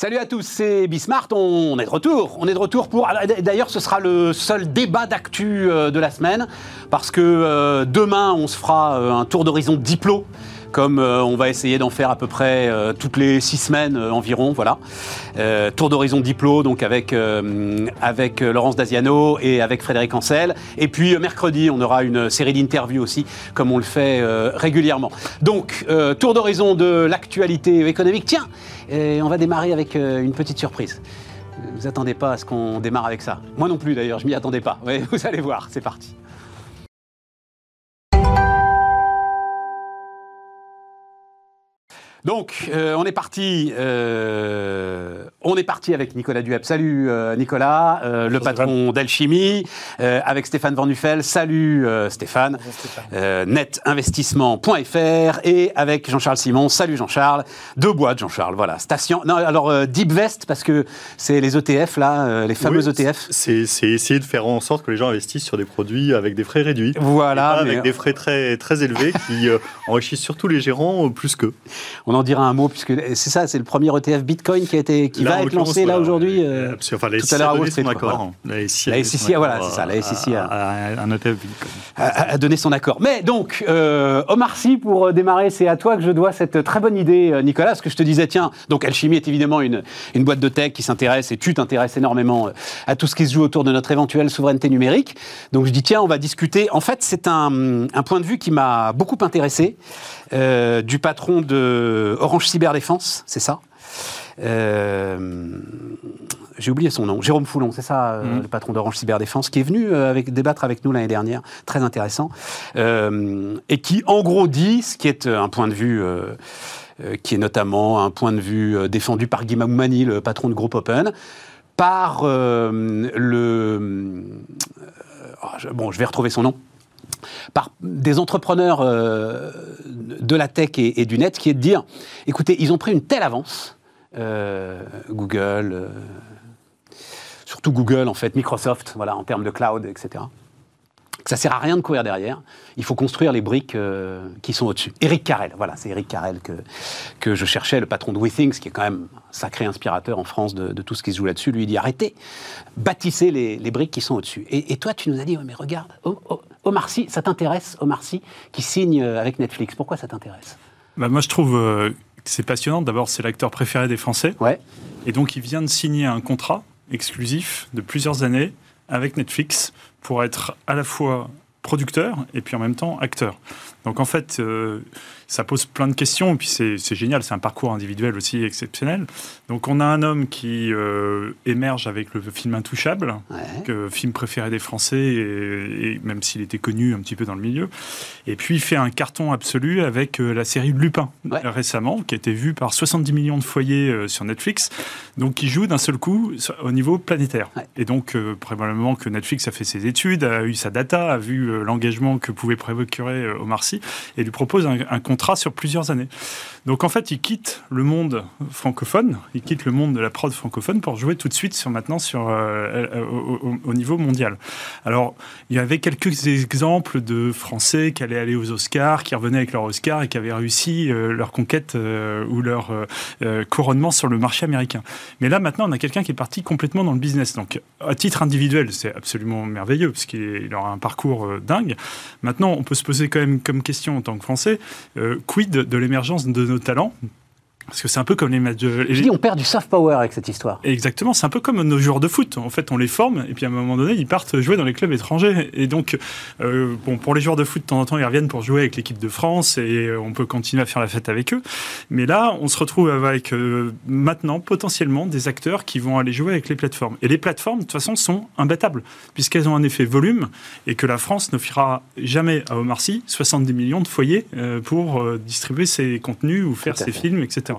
Salut à tous, c'est Bismart, on est de retour. On est de retour pour. D'ailleurs, ce sera le seul débat d'actu euh, de la semaine, parce que euh, demain, on se fera euh, un tour d'horizon Diplo comme euh, on va essayer d'en faire à peu près euh, toutes les six semaines euh, environ, voilà. tour d'horizon Diplo, donc avec, Laurence Daziano et avec Frédéric Ancel. Et puis mercredi, on aura une série d'interviews aussi, comme on le fait régulièrement. Donc, tour d'horizon de l'actualité économique. Tiens, on va démarrer avec une petite surprise. Vous attendez pas à ce qu'on démarre avec ça. Moi non plus d'ailleurs, je m'y attendais pas. vous allez voir, c'est parti. Donc, euh, on est parti. Euh, on est parti avec Nicolas Duhep. Salut euh, Nicolas, le patron d'Alchimie, avec Stéphane Van Nuffel. Salut Stéphane. netinvestissement.fr et avec Jean-Charles Simon. Salut Jean-Charles. Deux boîtes Jean-Charles. Voilà. Station. Non, alors Deep Vest parce que c'est les ETF là, les fameux ETF. C'est essayer de faire en sorte que les gens investissent sur des produits avec des frais réduits. Voilà. avec des frais très très élevés qui enrichissent surtout les gérants plus qu'eux on en dira un mot, puisque c'est ça, c'est le premier ETF Bitcoin qui, a été, qui va être lancé là aujourd'hui. Euh, enfin, tout à l'heure à Street. Accord, La SEC, voilà, c'est ça, la SEC a, un ETF Bitcoin. A, donné son accord. Mais donc, euh, Omar Sy, pour euh, démarrer, c'est à toi que je dois cette très bonne idée, euh, Nicolas, parce que je te disais, tiens, donc Alchimie est évidemment une, une boîte de tech qui s'intéresse, et tu t'intéresses énormément à tout ce qui se joue autour de notre éventuelle souveraineté numérique. Donc je dis, tiens, on va discuter. En fait, c'est un, un point de vue qui m'a beaucoup intéressé. Euh, du patron de Orange Cyberdéfense, c'est ça euh, j'ai oublié son nom, Jérôme Foulon, c'est ça, euh, mmh. le patron d'Orange Cyberdéfense, qui est venu avec, débattre avec nous l'année dernière, très intéressant, et qui en gros dit, ce qui est un point de vue qui est notamment un point de vue défendu par Guy Mamoumani, le patron de Groupe Open, par le... bon, je vais retrouver son nom par des entrepreneurs euh, de la tech et, du net, qui est de dire, écoutez, ils ont pris une telle avance, euh, Google, euh, surtout Google en fait, Microsoft, voilà, en termes de cloud, etc. Ça sert à rien de courir derrière. Il faut construire les briques qui sont au-dessus. Eric Carrel, voilà, c'est Eric Carrel que, que je cherchais, le patron de WeThings, qui est quand même un sacré inspirateur en France de, tout ce qui se joue là-dessus. Lui, il dit arrêtez, bâtissez les, briques qui sont au-dessus. Et, toi, tu nous as dit, mais regarde, oh, oh, Omar Sy, ça t'intéresse, Omar Sy, qui signe euh, avec Netflix Pourquoi ça t'intéresse? Bah, Moi, je trouve euh, que c'est passionnant. D'abord, c'est l'acteur préféré des Français. Ouais. Et donc, il vient de signer un contrat exclusif de plusieurs années avec Netflix pour être à la fois producteur et puis en même temps acteur. Donc en fait, euh, ça pose plein de questions, et puis c'est génial, c'est un parcours individuel aussi exceptionnel. Donc on a un homme qui euh, émerge avec le film Intouchable, que, film préféré des Français, et, même s'il était connu un petit peu dans le milieu. Et puis il fait un carton absolu avec euh, la série Lupin, récemment, qui a été vue par 70 millions de foyers euh, sur Netflix, donc qui joue d'un seul coup au niveau planétaire. Et donc probablement que Netflix a fait ses études, a eu sa data, a vu l'engagement que pouvait procurer Omar Sy, et lui propose un, un sur plusieurs années. Donc en fait, il quitte le monde francophone, il quitte le monde de la prod francophone pour jouer tout de suite sur maintenant sur euh, euh, au, niveau mondial. Alors il y avait quelques exemples de Français qui allaient aller aux Oscars, qui revenaient avec leur Oscar et qui avaient réussi euh, leur conquête ou leur couronnement sur le marché américain. Mais là maintenant, on a quelqu'un qui est parti complètement dans le business. Donc à titre individuel, c'est absolument merveilleux parce qu'il aura un parcours dingue. Maintenant, on peut se poser quand même comme question en tant que Français, quid de l'émergence de nos talents parce que c'est un peu comme les matchs de. Je dis, on perd du soft power avec cette histoire. Exactement, c'est un peu comme nos joueurs de foot. En fait, on les forme et puis à un moment donné, ils partent jouer dans les clubs étrangers. Et donc, euh, bon, pour les joueurs de foot, de temps en temps, ils reviennent pour jouer avec l'équipe de France et euh, on peut continuer à faire la fête avec eux. Mais là, on se retrouve avec euh, maintenant potentiellement des acteurs qui vont aller jouer avec les plateformes. Et les plateformes, de toute façon, sont imbattables puisqu'elles ont un effet volume et que la France n'offrira jamais à Omar Sy 70 millions de foyers pour distribuer ses contenus ou faire ses films, etc.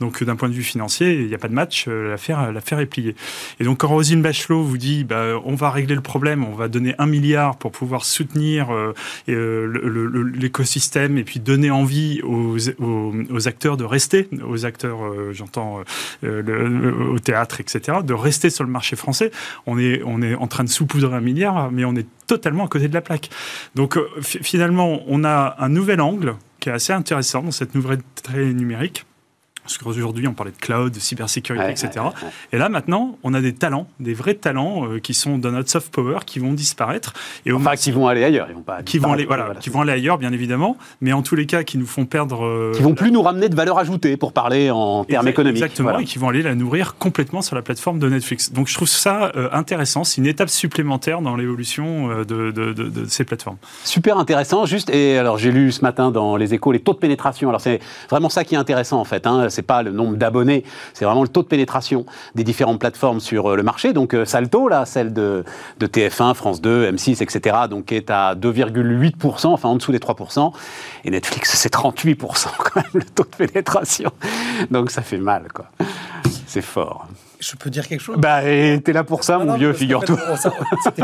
Donc d'un point de vue financier, il n'y a pas de match, euh, l'affaire, l'affaire est pliée. Et donc quand Rosine Bachelot vous dit, bah, on va régler le problème, on va donner un milliard pour pouvoir soutenir euh, euh, l'écosystème et puis donner envie aux, aux, acteurs de rester, aux acteurs, j'entends, au théâtre, etc., de rester sur le marché français, on est, on est en train de saupoudrer un milliard, mais on est totalement à côté de la plaque. Donc finalement, on a un nouvel angle qui est assez intéressant dans cette nouvelle numérique Parce qu'aujourd'hui, on parlait de cloud, de cybersécurité, Ouais, etc. ouais, ouais. Et là, maintenant, on a des talents, des vrais talents euh, qui sont dans notre soft power, qui vont disparaître. Et Enfin, qui vont aller ailleurs. Ils vont pas qui vont aller, voilà, qui vont aller ailleurs, bien évidemment, mais en tous les cas, qui nous font perdre. euh, Qui vont plus nous ramener de valeur ajoutée, pour parler en termes économiques. Exactement, Voilà. et qui vont aller la nourrir complètement sur la plateforme de Netflix. Donc je trouve ça euh, intéressant, c'est une étape supplémentaire dans l'évolution euh, de, de- de- de ces plateformes. Super intéressant. Juste, et alors j'ai lu ce matin dans les échos les taux de pénétration. Alors c'est vraiment ça qui est intéressant en fait. Hein. C'est pas le nombre d'abonnés, c'est vraiment le taux de pénétration des différentes plateformes sur euh, le marché. Donc euh, Salto, là, celle de, de TF1, France 2, M6, etc., donc est à 2,8%, enfin en dessous des 3%. Et Netflix, c'est 38% quand même le taux de pénétration. Donc ça fait mal, quoi. C'est fort. Je peux dire quelque chose? Bah, t'es là pour ça, Non, mon non, vieux, figure-toi.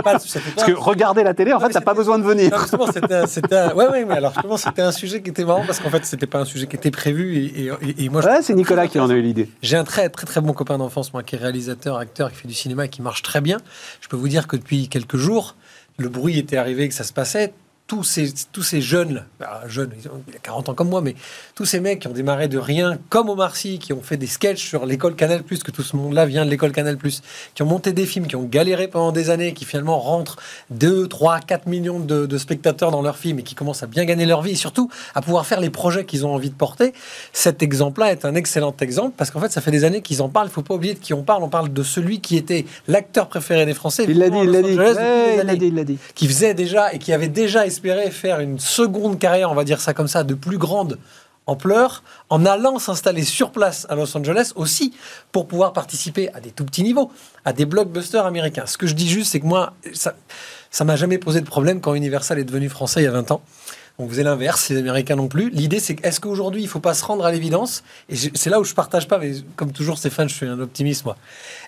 Parce que regarder la télé, en Non, fait, t'as pas besoin de venir. Non, c'était un, ouais, ouais, mais alors justement, c'était un sujet qui était marrant parce qu'en fait, c'était pas un sujet qui était prévu et, et- moi, Ouais, c'est Nicolas qui en a eu l'idée. j'ai un très très très bon copain d'enfance, moi, qui est réalisateur, acteur, qui fait du cinéma et qui marche très bien. Je peux vous dire que depuis quelques jours, le bruit était arrivé, que ça se passait. Tous ces, tous ces jeunes, bah, jeunes, il a 40 ans comme moi, mais tous ces mecs qui ont démarré de rien, comme Omar Sy, qui ont fait des sketchs sur l'école Canal+, que tout ce monde-là vient de l'école Canal+, qui ont monté des films, qui ont galéré pendant des années, qui finalement rentrent 2, 3, 4 millions de, de spectateurs dans leurs films et qui commencent à bien gagner leur vie et surtout à pouvoir faire les projets qu'ils ont envie de porter. Cet exemple-là est un excellent exemple parce qu'en fait, ça fait des années qu'ils en parlent. Il faut pas oublier de qui on parle. On parle de celui qui était l'acteur préféré des Français. Il l'a dit, il l'a dit. Ouais, dit, il l'a dit. qui faisait déjà et qui avait déjà espéré faire une seconde carrière, on va dire ça comme ça, de plus grande ampleur, en allant s'installer sur place à Los Angeles aussi pour pouvoir participer à des tout petits niveaux, à des blockbusters américains. Ce que je dis juste, c'est que moi, ça, ça m'a jamais posé de problème quand Universal est devenu français il y a 20 ans. On faisait l'inverse, les Américains non plus. L'idée, c'est que, est-ce qu'aujourd'hui, il ne faut pas se rendre à l'évidence? Et c'est là où je partage pas, mais comme toujours, Stéphane, je suis un optimiste, moi.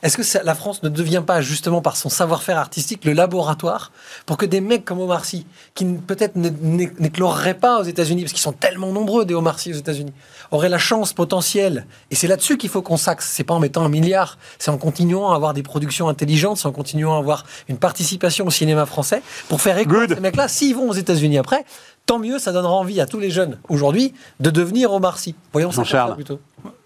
Est-ce que ça- la France ne devient pas, justement, par son savoir-faire artistique, le laboratoire pour que des mecs comme Omar Sy, qui peut-être n'é- n'é- n'écloreraient pas aux États-Unis, parce qu'ils sont tellement nombreux des Omar Sy aux États-Unis, auraient la chance potentielle? Et c'est là-dessus qu'il faut qu'on s'axe. C'est pas en mettant un milliard, c'est en continuant à avoir des productions intelligentes, c'est en continuant à avoir une participation au cinéma français pour faire écouter ces mecs-là. S'ils vont aux États-Unis après, tant mieux, ça donnera envie à tous les jeunes aujourd'hui de devenir Omar Sy. Voyons Jean-Charles. plutôt.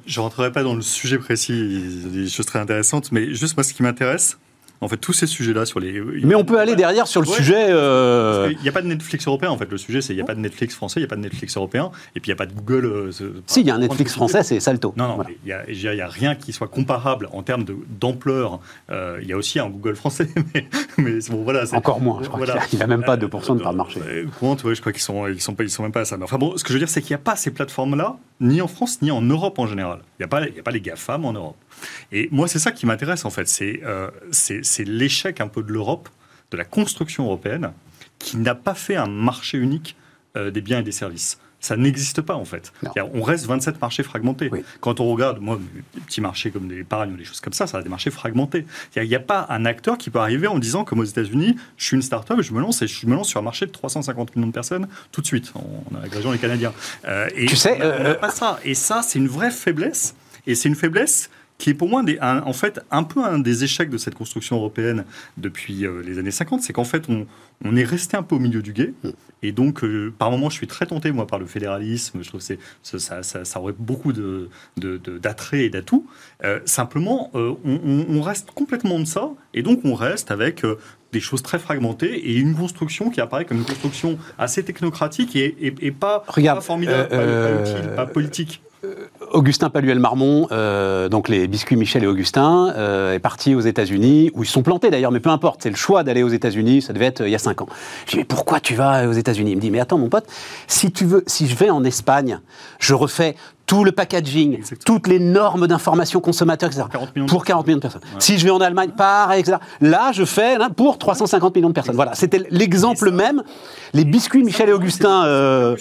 Je rentrerai pas dans le sujet précis, il y a des choses très intéressantes, mais juste moi, ce qui m'intéresse, en fait, tous ces sujets-là sur les. Mais on peut aller derrière sur le Ouais. sujet. euh, Il n'y a pas de Netflix européen, en fait. Le sujet, c'est il n'y a pas de Netflix français, il n'y a pas de Netflix européen, et puis il n'y a pas de Google. euh, Si, il y a un Netflix français, c'est Salto. Non, non, Voilà. il n'y a, rien qui soit comparable en termes d'ampleur. Euh, il y a aussi un Google français, mais, mais bon, voilà. Encore moins, je crois Voilà. qu'il n'a même pas Euh, 2% de part de marché. euh, compte, ouais, je crois qu'ils sont, ils sont, pas, ils sont même pas à ça. Mais enfin bon, ce que je veux dire, c'est qu'il n'y a pas ces plateformes-là, ni en France, ni en Europe en général. Il n'y a, pas- il y a pas les GAFAM en Europe. Et moi, c'est ça qui m'intéresse en fait. C'est euh, c'est- l'échec un peu de l'Europe, de la construction européenne, qui n'a pas fait un marché unique euh, des biens et des services. Ça n'existe pas en fait. On reste 27 marchés fragmentés. Oui. Quand on regarde, moi, des petits marchés comme des épargnes ou des choses comme ça, ça a des marchés fragmentés. Il n'y a, pas un acteur qui peut arriver en disant, comme aux États-Unis, je suis une start-up je me lance et je me lance sur un marché de 350 millions de personnes tout de suite. On a l'agrément les Canadiens. Euh, et Tu sais, on a- on n'a euh, pas ça. Et ça, c'est une vraie faiblesse. Et c'est une faiblesse qui est pour moi des- un- en fait un peu un des échecs de cette construction européenne depuis euh, les années 50, c'est qu'en fait on, on est resté un peu au milieu du guet. Et donc, euh, par moments, je suis très tenté, moi, par le fédéralisme. Je trouve que ça, ça, ça- ça aurait beaucoup de, d'attraits et d'atouts. Euh, simplement, on, on- on reste complètement de ça. Et donc, on reste avec des choses très fragmentées et une construction qui apparaît comme une construction assez technocratique et, et- et pas, Regarde, pas formidable, pas- pas, utile, pas politique. Augustin Paluel-Marmont, euh, donc les biscuits Michel et Augustin, euh, est parti aux États-Unis, où ils sont plantés d'ailleurs, mais peu importe, c'est le choix d'aller aux États-Unis, ça devait être euh, il y a 5 ans. Je dis, mais pourquoi tu vas aux États-Unis? Il me dit, mais attends, mon pote, si tu veux, si je vais en Espagne, je refais tout le packaging, Exactement. toutes les normes d'information consommateur, etc. Pour 40 millions de Pour 40 millions de personnes. Si je vais en Allemagne, pareil, etc. Là, je fais là, pour 350 millions de personnes. Voilà, c'était l'exemple même. Les biscuits Michel et Augustin euh,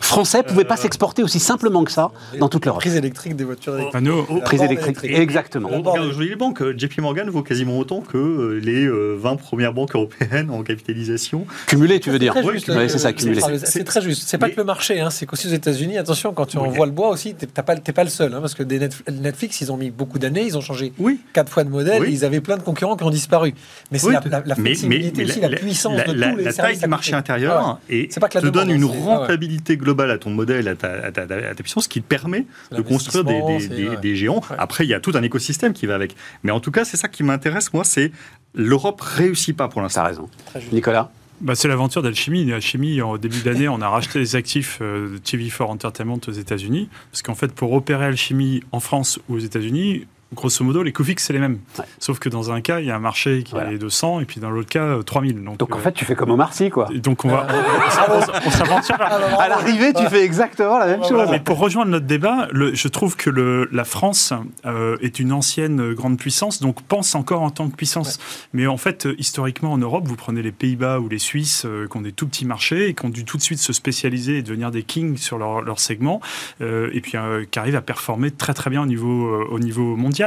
français pouvaient pas Euh, s'exporter aussi simplement que ça dans toute l'Europe. Prise électrique des voitures électriques. Enfin, nous, Prise électrique, électrique. exactement. On regarde aujourd'hui les banques. euh, JP Morgan vaut quasiment autant que les euh, 20 premières banques européennes en capitalisation. Cumulé, tu veux dire euh, c'est ça, cumulé. C'est très juste. C'est pas que le marché, hein, c'est qu'aussi aux États-Unis, attention, quand tu Oui. envoies le bois aussi, Alchimie, t'es pas, t'es pas le seul, hein, parce que des Netflix, ils ont mis beaucoup d'années, ils ont changé Oui. quatre fois de modèle, Oui. et ils avaient plein de concurrents qui ont disparu. Mais c'est Oui, la, la, la mais- flexibilité mais aussi, la, la, puissance la- de la- tous les la taille du marché intérieur Ah ouais. et pas que te donne une rentabilité globale à ton modèle, à ta, à ta- à ta puissance, qui te permet de construire des, des- l'investissement, des- c'est- ouais. des géants. Ouais. Après, il y a tout un écosystème qui va avec. Mais en tout cas, c'est ça qui m'intéresse, moi, c'est l'Europe réussit pas pour l'instant. T'as raison. Nicolas? Bah, c'est l'aventure d'Alchimie. Alchimie, en début d'année, on a racheté les actifs euh, de TV4 Entertainment aux États-Unis. Parce qu'en fait, pour opérer Alchimie en France ou aux États-Unis, grosso modo, les coûts fixes, c'est les mêmes. Ouais. Sauf que dans un cas, il y a un marché qui Voilà. est de 100 et puis dans l'autre cas, euh, 3000. Donc, Donc en euh, fait, tu fais comme Omar Sy, quoi. donc on va. on s'aventure. À l'arrivée, tu fais exactement la même chose. Voilà, mais pour rejoindre notre débat, le- je trouve que le- la France euh, est une ancienne euh, grande puissance, donc pense encore en tant que puissance. Mais en fait, euh, historiquement en Europe, vous prenez les Pays-Bas ou les Suisses euh, qui ont des tout petits marchés et qui ont dû tout de suite se spécialiser et devenir des kings sur leur, leur segment, euh, et puis euh, qui arrivent à performer très très bien au niveau, euh, au niveau mondial.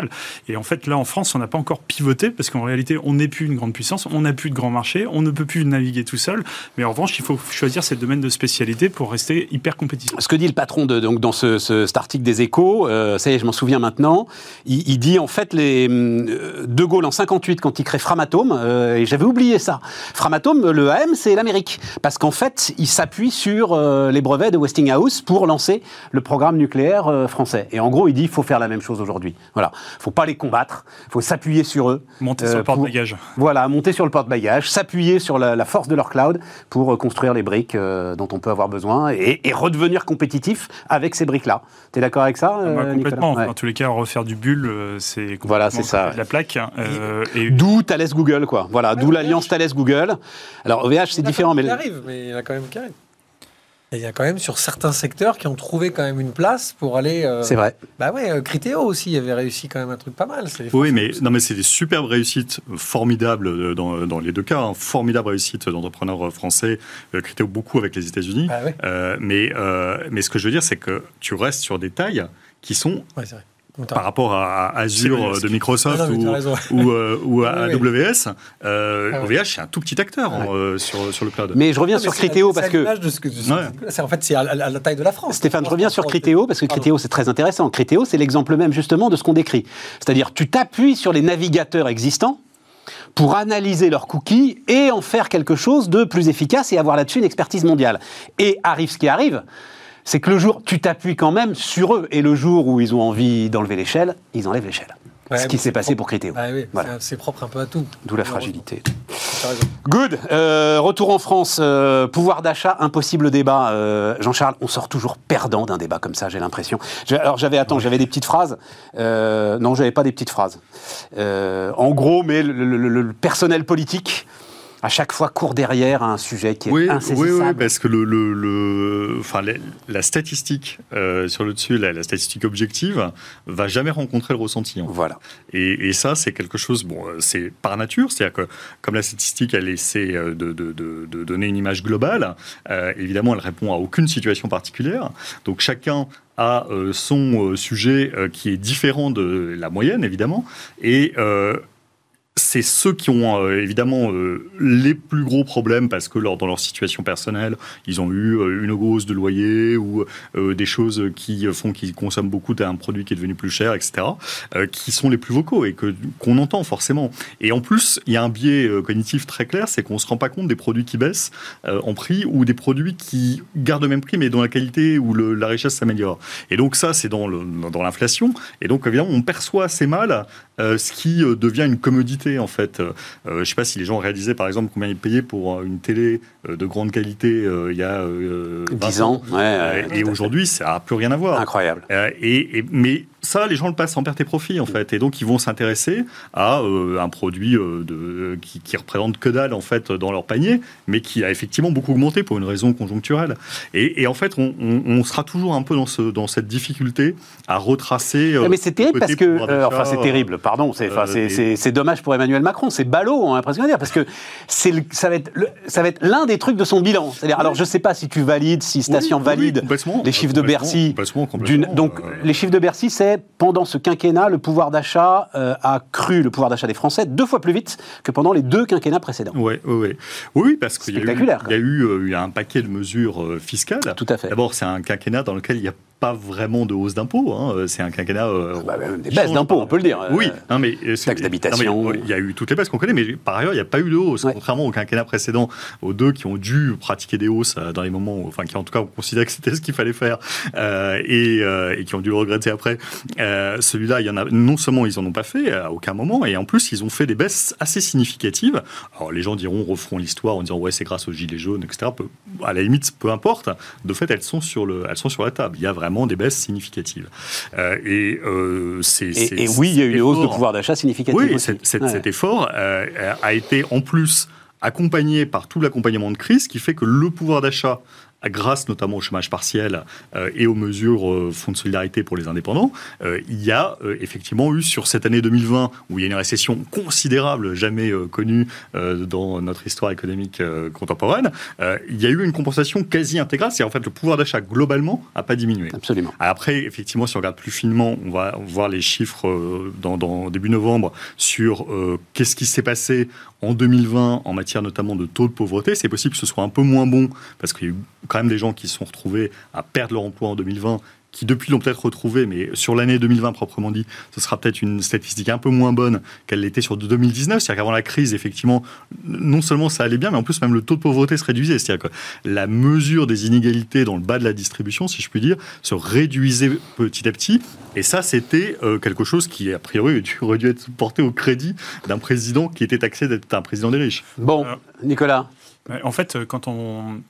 Et en fait, là en France, on n'a pas encore pivoté parce qu'en réalité, on n'est plus une grande puissance, on n'a plus de grands marchés, on ne peut plus naviguer tout seul. Mais en revanche, il faut choisir ses domaines de spécialité pour rester hyper compétitif. Ce que dit le patron donc, dans ce, ce- cet article des Échos, euh, ça y est, je m'en souviens maintenant, il, dit en fait les euh, De Gaulle en 58 quand il crée Framatome, euh, et j'avais oublié ça. Framatome, le AM, c'est l'Amérique, parce qu'en fait, il s'appuie sur les brevets de Westinghouse pour lancer le programme nucléaire français. Et en gros, il dit il faut faire la même chose aujourd'hui. Voilà, faut pas les combattre, faut s'appuyer sur eux. Monter Euh, sur le porte-bagages. Voilà, monter sur le porte-bagages, s'appuyer sur la, la force de leur cloud pour euh, construire les briques euh, dont on peut avoir besoin et, et redevenir compétitif avec ces briques-là. Tu es d'accord avec ça Ah, euh, bah, complètement. Ouais. En tous les cas, refaire du bulle, euh, c'est Voilà, complètement c'est ça, de la plaque. euh, et D'où Thales Google, quoi. Voilà, d'où OVH. l'alliance Thales Google. Alors OVH, Il c'est différent, mais qui arrivent, mais il y en a quand même arrivent. Et il y a quand même sur certains secteurs qui ont trouvé quand même une place pour aller. euh, c'est vrai. Bah ouais, euh, Criteo aussi avait réussi quand même un truc pas mal. Oui, mais non, mais c'est des superbes réussites, euh, formidables euh, dans, dans les deux cas, hein, formidables réussites d'entrepreneurs euh, français, euh, Criteo beaucoup avec les États-Unis. Ah ouais, Euh, mais, euh, mais ce que je veux dire, c'est que tu restes sur des tailles qui sont ouais, par rapport à Azure euh, de Microsoft Ah non, t'as ou, ou, euh, ou à Oui, oui. AWS, euh, Ah ouais. OVH, c'est un tout petit acteur euh, sur, sur le cloud. Mais je reviens Non, mais sur Criteo parce que ce Ouais. c'est- En fait, c'est à, à- à la taille de la France. Stéphane, je reviens sur Criteo parce que. Criteo, c'est très intéressant. Criteo, c'est l'exemple même justement de ce qu'on décrit. C'est-à-dire, tu t'appuies sur les navigateurs existants pour analyser leurs cookies et en faire quelque chose de plus efficace et avoir là-dessus une expertise mondiale. Et arrive ce qui arrive, c'est que le jour, tu t'appuies quand même sur eux. Et le jour où ils ont envie d'enlever l'échelle, ils enlèvent l'échelle. Ouais, ce qui s'est passé propre. pour Criteo. Ah oui, Voilà. c'est- propre un peu à tout. D'où la fragilité. Good. Euh, retour en France. euh, pouvoir d'achat, impossible débat. Euh, Jean-Charles, on sort toujours perdant d'un débat comme ça, j'ai l'impression. Alors j'avais, attends, j'avais des petites phrases. Non, j'avais pas des petites phrases. En gros, mais le, le- le- le personnel politique, à chaque fois, court derrière un sujet qui est Oui, oui, insaisissable. oui, parce que le, le- le- enfin, la, la statistique euh, sur le dessus, la, la statistique objective, va jamais rencontrer le ressenti. Voilà. Et, et ça, c'est quelque chose, bon, euh, c'est par nature, c'est-à-dire que comme la statistique, elle essaie euh, de, de- de- de donner une image globale, euh, évidemment, elle répond à aucune situation particulière. Donc chacun a son sujet qui est différent de la moyenne, évidemment. Et euh, c'est ceux qui ont euh, évidemment euh, les plus gros problèmes parce que dans leur situation personnelle, ils ont eu euh, une hausse de loyer ou des choses qui font qu'ils consomment beaucoup d'un produit qui est devenu plus cher, etc., qui sont les plus vocaux et qu'on entend forcément. Et en plus, il y a un biais cognitif très clair, c'est qu'on ne se rend pas compte des produits qui baissent en prix ou des produits qui gardent le même prix mais dont la qualité ou la richesse s'améliore. Et donc ça, c'est dans le- dans l'inflation. Et donc évidemment, on perçoit assez mal ce qui devient une commodité en fait. Euh, je ne sais pas si les gens réalisaient par exemple combien ils payaient pour euh, une télé euh, de grande qualité euh, il y a euh, 10 20 ans. Ouais, Euh, et aujourd'hui, ça n'a plus rien à voir. Incroyable. Euh, et, et- mais ça, les gens le passent en perte et profit, en fait. Et donc, ils vont s'intéresser à euh, un produit euh, de, qui, qui représente que dalle, en fait, dans leur panier, mais qui a effectivement beaucoup augmenté pour une raison conjoncturelle. Et, et en fait, on, on- on sera toujours un peu dans, ce, dans cette difficulté à retracer. euh, mais c'est terrible parce que, euh, enfin c'est terrible, pardon, c'est euh, dommage pour Emmanuel Macron, c'est ballot, on a presque envie de dire, parce que le- ça va être l'un des trucs de son bilan. C'est-à-dire, alors je sais pas si tu valides, si Station Oui, oui, valide les chiffres de Bercy. complètement, complètement. donc Euh, les chiffres de Bercy, c'est Français, pendant ce quinquennat, le pouvoir d'achat euh, a cru, le pouvoir d'achat des Français, deux fois plus vite que pendant les deux quinquennats précédents. Ouais, ouais. Oui, oui, parce qu'il y a eu, Spectaculaire, il y a eu euh, il y a un paquet de mesures euh, fiscales. Tout à fait. D'abord, c'est un quinquennat dans lequel il n'y a pas vraiment de hausse d'impôts. hein. C'est un quinquennat. euh, Bah, même des baisses d'impôts, on peut le dire. Oui, non, mais taxe d'habitation. Il y a eu toutes les baisses qu'on connaît, mais par ailleurs, il n'y a pas eu de hausse, Ouais. contrairement au quinquennat précédent, aux deux qui ont dû pratiquer des hausses dans les moments, où- enfin, qui en tout cas ont considéré que c'était ce qu'il fallait faire euh, et, euh, et qui ont dû le regretter après. Euh, Celui-là, il y en a. Non seulement ils en ont pas fait à aucun moment, et en plus ils ont fait des baisses assez significatives. Alors les gens diront, referont l'histoire en disant ouais c'est grâce aux gilets jaunes, etc. Peu- à la limite, peu importe. De fait, elles sont sur le, elles sont sur la table. Il y a vraiment des baisses significatives. Euh, et euh, c'est Et, et oui, il y a eu une hausse de pouvoir d'achat significative. oui, aussi. cet, cet- Ouais. cet effort a été en plus accompagné par tout l'accompagnement de crise, qui fait que le pouvoir d'achat, grâce notamment au chômage partiel euh, et aux mesures euh, fonds de solidarité pour les indépendants, euh, il y a euh, effectivement eu sur cette année 2020, où il y a une récession considérable, jamais connue dans notre histoire économique contemporaine, il y a eu une compensation quasi intégrale, c'est en fait le pouvoir d'achat globalement n'a pas diminué. Absolument. Après, effectivement, si on regarde plus finement, on va voir les chiffres dans, dans début novembre sur qu'est-ce qui s'est passé en 2020 en matière notamment de taux de pauvreté. C'est possible que ce soit un peu moins bon parce qu'il y a eu quand même des gens qui se sont retrouvés à perdre leur emploi en 2020 qui depuis l'ont peut-être retrouvé, mais sur l'année 2020 proprement dit, ce sera peut-être une statistique un peu moins bonne qu'elle l'était sur 2019. C'est-à-dire qu'avant la crise, effectivement, non seulement ça allait bien, mais en plus même le taux de pauvreté se réduisait. C'est-à-dire que la mesure des inégalités dans le bas de la distribution, si je puis dire, se réduisait petit à petit. Et ça, c'était euh, quelque chose qui, a priori, aurait dû être porté au crédit d'un président qui était taxé d'être un président des riches. Bon, Euh, Nicolas. En fait, quand on,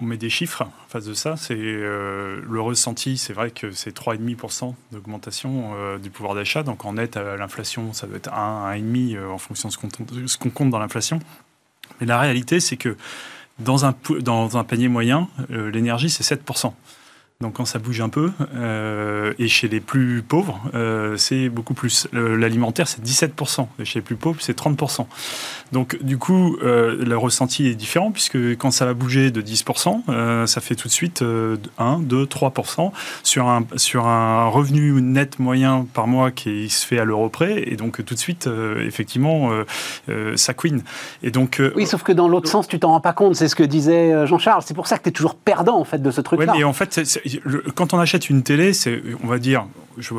met des chiffres en face de ça, c'est euh, le ressenti, c'est vrai que c'est 3,5% d'augmentation euh, du pouvoir d'achat. Donc en net, euh, l'inflation, ça doit être 1, 1,5 euh, en fonction de ce qu'on compte dans l'inflation. Mais la réalité, c'est que dans un, dans un panier moyen, l'énergie, c'est 7%. Donc quand ça bouge un peu, euh, et chez les plus pauvres, euh, c'est beaucoup plus. L'alimentaire, c'est 17%, et chez les plus pauvres, c'est 30%. Donc du coup, euh, le ressenti est différent, puisque quand ça va bouger de 10%, euh, ça fait tout de suite euh, 1, 2, 3% sur un, sur un revenu net moyen par mois qui se fait à l'euro près, et donc tout de suite, euh, effectivement, euh, ça queen. Et donc, euh, Oui, sauf que dans l'autre sens, tu t'en rends pas compte. C'est ce que disait Jean-Charles. C'est pour ça que tu es toujours perdant, en fait, de ce Ouais, truc-là. mais en fait, quand on achète une télé, c'est, on va dire, je,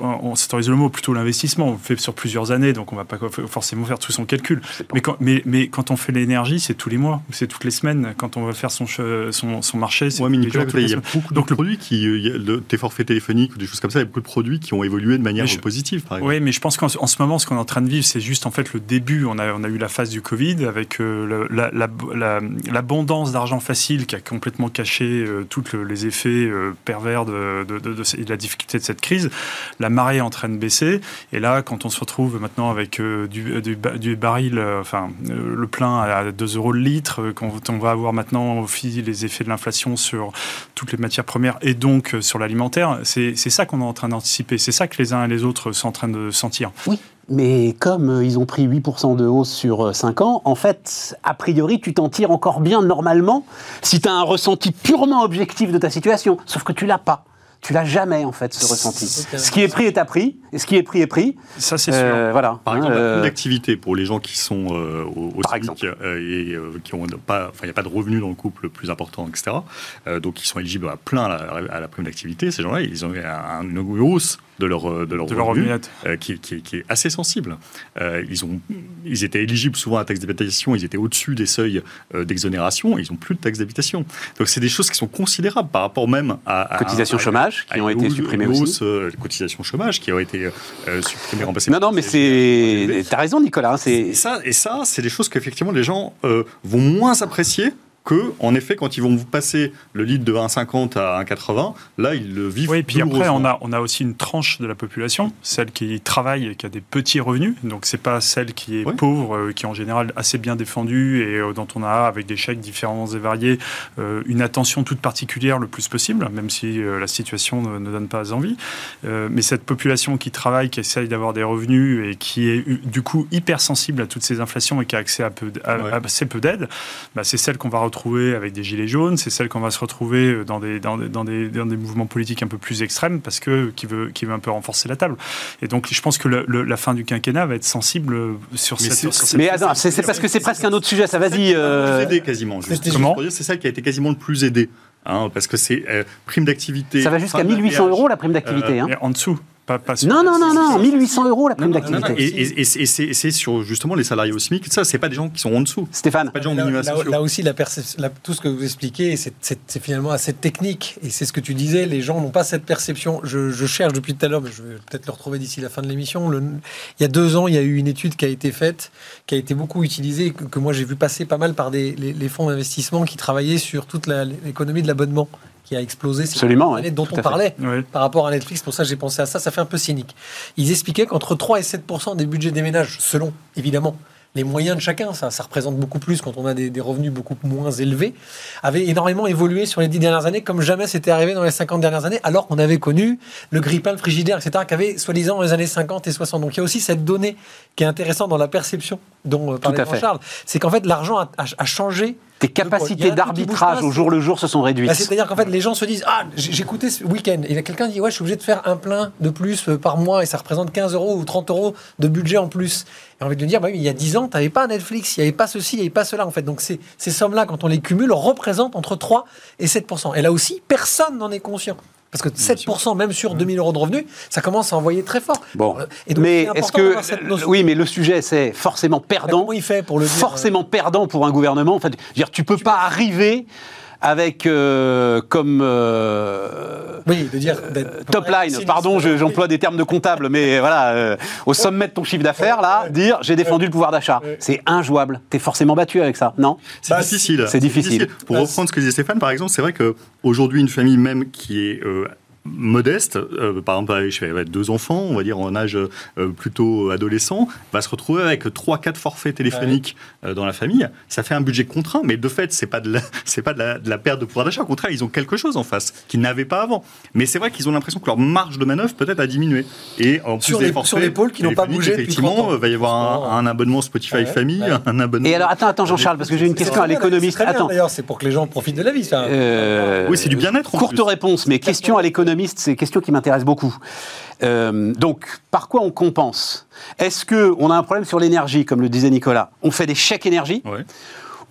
on, on s'autorise le mot plutôt l'investissement. On fait sur plusieurs années, donc on va pas forcément faire tout son calcul. Mais quand, mais, mais quand on fait l'énergie, c'est tous les mois, c'est toutes les semaines. Quand on va faire son, che- son, son marché, c'est Ouais, mais Nicolas, jours, il y a beaucoup Donc, de produits qui, euh, le- tes forfaits téléphoniques ou des choses comme ça, il y a beaucoup de produits qui ont évolué de manière je- positive, par exemple. Oui, mais je pense qu'en en ce moment, ce qu'on est en train de vivre, c'est juste en fait le début. On a, on a eu la phase du Covid avec euh, le- la- la- la- l'abondance d'argent facile qui a complètement caché euh, tous le- les effets euh, pervers de, de- de- de- et de la difficulté de cette crise. La marée est en train de baisser. Et là, quand on se retrouve maintenant avec euh, du, du, ba- du baril, euh, enfin, euh, le plein à 2 euros le litre, euh, quand on va avoir maintenant au les effets de l'inflation sur toutes les matières premières et donc euh, sur l'alimentaire, c'est ça qu'on est en train d'anticiper. C'est ça que les uns et les autres sont en train de sentir. Oui, mais comme euh, ils ont pris 8% de hausse sur 5 ans, en fait, a priori, tu t'en tires encore bien normalement si tu as un ressenti purement objectif de ta situation. Sauf que tu l'as pas. Tu l'as jamais, en fait, ce ressenti. Ce qui est pris est à prix, et ce qui est pris est pris. Ça, c'est Euh, voilà. Par exemple, la euh, prime d'activité pour les gens qui sont euh, au, au Par SMIC, exemple. euh, et euh, qui ont pas, enfin, il n'y a pas de revenus dans le couple plus important, etc. Euh, donc, ils sont éligibles à plein à la, à la prime d'activité. Ces gens-là, ils ont une hausse de leur euh, de leur de leur revenu, revenu net. euh, qui, qui- qui est assez sensible. Euh, ils ont, ils étaient éligibles souvent à la taxe d'habitation. Ils étaient au-dessus des seuils euh, d'exonération. Ils n'ont plus de taxe d'habitation. Donc, c'est des choses qui sont considérables par rapport même à, à Cotisations à- chômage, à qui ont été supprimées aussi. euh, cotisations chômage qui ont été euh, supprimées, remplacées. Non, non, mais c'est. T'as raison, Nicolas. hein, Et ça, et ça c'est des choses qu'effectivement les gens euh, vont moins apprécier que, en effet, quand ils vont vous passer le litre de 1,50 à 1,80, là, ils le vivent Oui, puis après, on a, on a aussi une tranche de la population, celle qui travaille et qui a des petits revenus. Donc, c'est pas celle qui est Oui. pauvre, euh, qui est en général assez bien défendue et euh, dont on a, avec des chèques différents et variés, euh, une attention toute particulière le plus possible, même si la situation ne, ne donne pas envie. Mais cette population qui travaille, qui essaye d'avoir des revenus et qui est du coup hypersensible à toutes ces inflations et qui a accès à, peu, à- Ouais. à assez peu d'aide, bah, c'est celle qu'on va retrouver retrouver avec des gilets jaunes, c'est celle qu'on va se retrouver dans des, dans, des, dans, des, dans des mouvements politiques un peu plus extrêmes parce que qui veut, qui veut un peu renforcer la table. Et donc, je pense que le- le- la fin du quinquennat va être sensible sur Mais cette. sur cette- Mais attends, c'est c'est parce que c'est presque un autre sujet, ça vas-y. euh, aidé quasiment. C'est celle qui a été quasiment le plus aidée. hein, parce que c'est euh, prime d'activité. Ça va jusqu'à fin de 1800 péage. euros la prime d'activité. hein. Mais en dessous, pas, pas sur- Non, non, non, non, 1800 euros la prime d'activité. Et, et- et c'est- sur justement les salariés au SMIC. Ça, c'est pas des gens qui sont en dessous. Stéphane, Pas des gens Là, là- là aussi, la percep- la- tout ce que vous expliquez, c'est- finalement assez technique. Et c'est ce que tu disais, les gens n'ont pas cette perception. Je, je cherche depuis tout à l'heure, mais je vais peut-être le retrouver d'ici la fin de l'émission. Il y a deux ans, il y a eu une étude qui a été faite, qui a été beaucoup utilisée, que, que moi j'ai vu passer pas mal par des, les, les fonds d'investissement qui travaillaient sur toute l'économie de l'abonnement, qui a explosé ces Absolument, ouais, dont on parlait par rapport à Netflix. Pour ça, j'ai pensé à ça. Ça fait un peu cynique. Ils expliquaient qu'entre 3 et 7 des budgets des ménages, selon évidemment les moyens de chacun, ça, ça représente beaucoup plus quand on a des, des revenus beaucoup moins élevés, avaient énormément évolué sur les 10 dernières années, comme jamais c'était arrivé dans les 50 dernières années, alors qu'on avait connu le grille-pain, le frigidaire, etc., qui avait soi-disant dans les années 50 et 60. Donc il y a aussi cette donnée qui est intéressante dans la perception dont euh, parlait. Jean-Charles. C'est qu'en fait, l'argent a, a- a changé tes capacités d'arbitrage au jour le jour se sont réduites. bah, C'est-à-dire qu'en fait, les gens se disent Ah, écouté ce week-end. Et il y a quelqu'un qui dit Ouais, je suis obligé de faire un plein de plus euh, par mois et ça représente 15 euros ou 30 euros de budget en plus. Et va de dire Bah oui, il y a 10 ans, tu n'avais pas Netflix, il n'y avait pas ceci, il n'y avait pas cela en fait. Donc ces, ces sommes-là, quand on les cumule, représentent entre 3 et 7% Et là aussi, personne n'en est conscient. Parce que 7%, même sur 2000 euros de revenus, ça commence à envoyer très fort. Bon, Euh, et donc, mais est-ce que cette oui, mais le sujet c'est forcément Bah, perdant, Comment il fait pour le dire euh, forcément perdant pour un gouvernement. En fait, dire, tu peux pas arriver avec euh, comme euh, Oui, de dire. d'être- euh, top line. Pardon, j'emploie des termes de comptable, mais voilà, euh, au sommet de ton chiffre d'affaires, là, dire j'ai défendu le pouvoir d'achat, c'est injouable. T'es forcément battu avec ça, non? C'est Bah, difficile. c'est difficile. Pour Bah, reprendre ce que disait Stéphane, par exemple, c'est vrai que aujourd'hui une famille même qui est euh, modeste, euh, par exemple avec deux enfants, on va dire en âge euh, plutôt adolescent, va se retrouver avec trois, quatre forfaits téléphoniques euh, dans la famille. Ça fait un budget contraint, mais de fait, c'est pas de la, c'est pas de la, de la perte de pouvoir d'achat. Au contraire, ils ont quelque chose en face qu'ils n'avaient pas avant. Mais c'est vrai qu'ils ont l'impression que leur marge de manœuvre peut-être a diminué. Et en plus Sur des les- forfaits sur les pôles qui n'ont pas bougé depuis 30 effectivement, ans. il va y avoir un, un abonnement Spotify Ouais, Famille, ouais. un abonnement. Et alors, attends, attends, Jean-Charles, parce que j'ai une question à l'économiste. Attends. D'ailleurs, c'est pour que les gens profitent de la vie. Ça. Euh, Oui, c'est du bien-être, en Courte plus. réponse, mais question à l'économiste, c'est une question qui m'intéresse beaucoup. Euh, donc, par quoi on compense? Est-ce que on a un problème sur l'énergie, comme le disait Nicolas? On fait des chèques énergie? Ouais.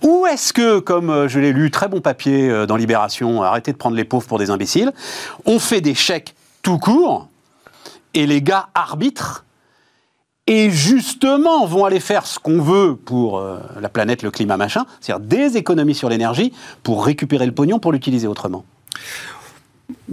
Ou est-ce que, comme euh, je l'ai lu, très bon papier euh, dans Libération, arrêtez de prendre les pauvres pour des imbéciles, on fait des chèques tout court et les gars arbitrent et justement vont aller faire ce qu'on veut pour euh, la planète, le climat, machin, c'est-à-dire des économies sur l'énergie pour récupérer le pognon pour l'utiliser autrement.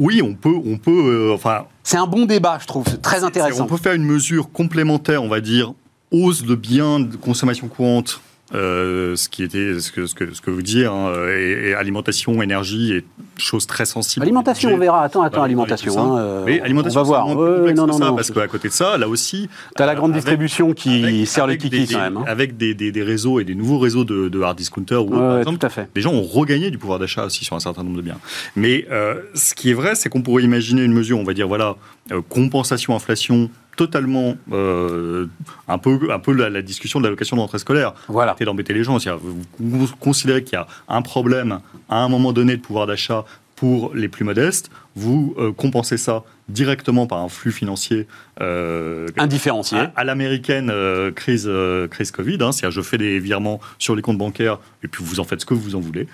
Oui, on peut, on peut, euh, enfin, C'est un bon débat, je trouve, c'est très intéressant. on peut faire une mesure complémentaire, on va dire, hausse de biens de consommation courante. Euh, ce qui était ce que, ce que, ce que vous disiez, hein, et, et alimentation, énergie, et chose très sensible. Alimentation, on verra. Attends, attends, alimentation. hein, euh, alimentation, on va voir. complexe non, non, ça, non. parce qu'à côté de ça, là aussi, T'as la grande avec- distribution qui avec- sert le avec kiki des- quand même. hein. Avec des, des- des réseaux et des nouveaux réseaux de, de hard discounters, ou, Ouais, par exemple, tout à fait. les gens ont regagné du pouvoir d'achat aussi sur un certain nombre de biens. Mais euh, ce qui est vrai, c'est qu'on pourrait imaginer une mesure, on va dire, voilà, euh, compensation inflation totalement euh, un peu un peu la, la discussion de l'allocation de rentrée scolaire Voilà. arrêtez d'embêter les gens vous, vous considérez qu'il y a un problème à un moment donné de pouvoir d'achat pour les plus modestes vous euh, compensez ça directement par un flux financier euh, Indifférencié. à, à l'américaine euh, crise, euh, crise Covid. hein, C'est-à-dire, je fais des virements sur les comptes bancaires et puis vous en faites ce que vous en voulez.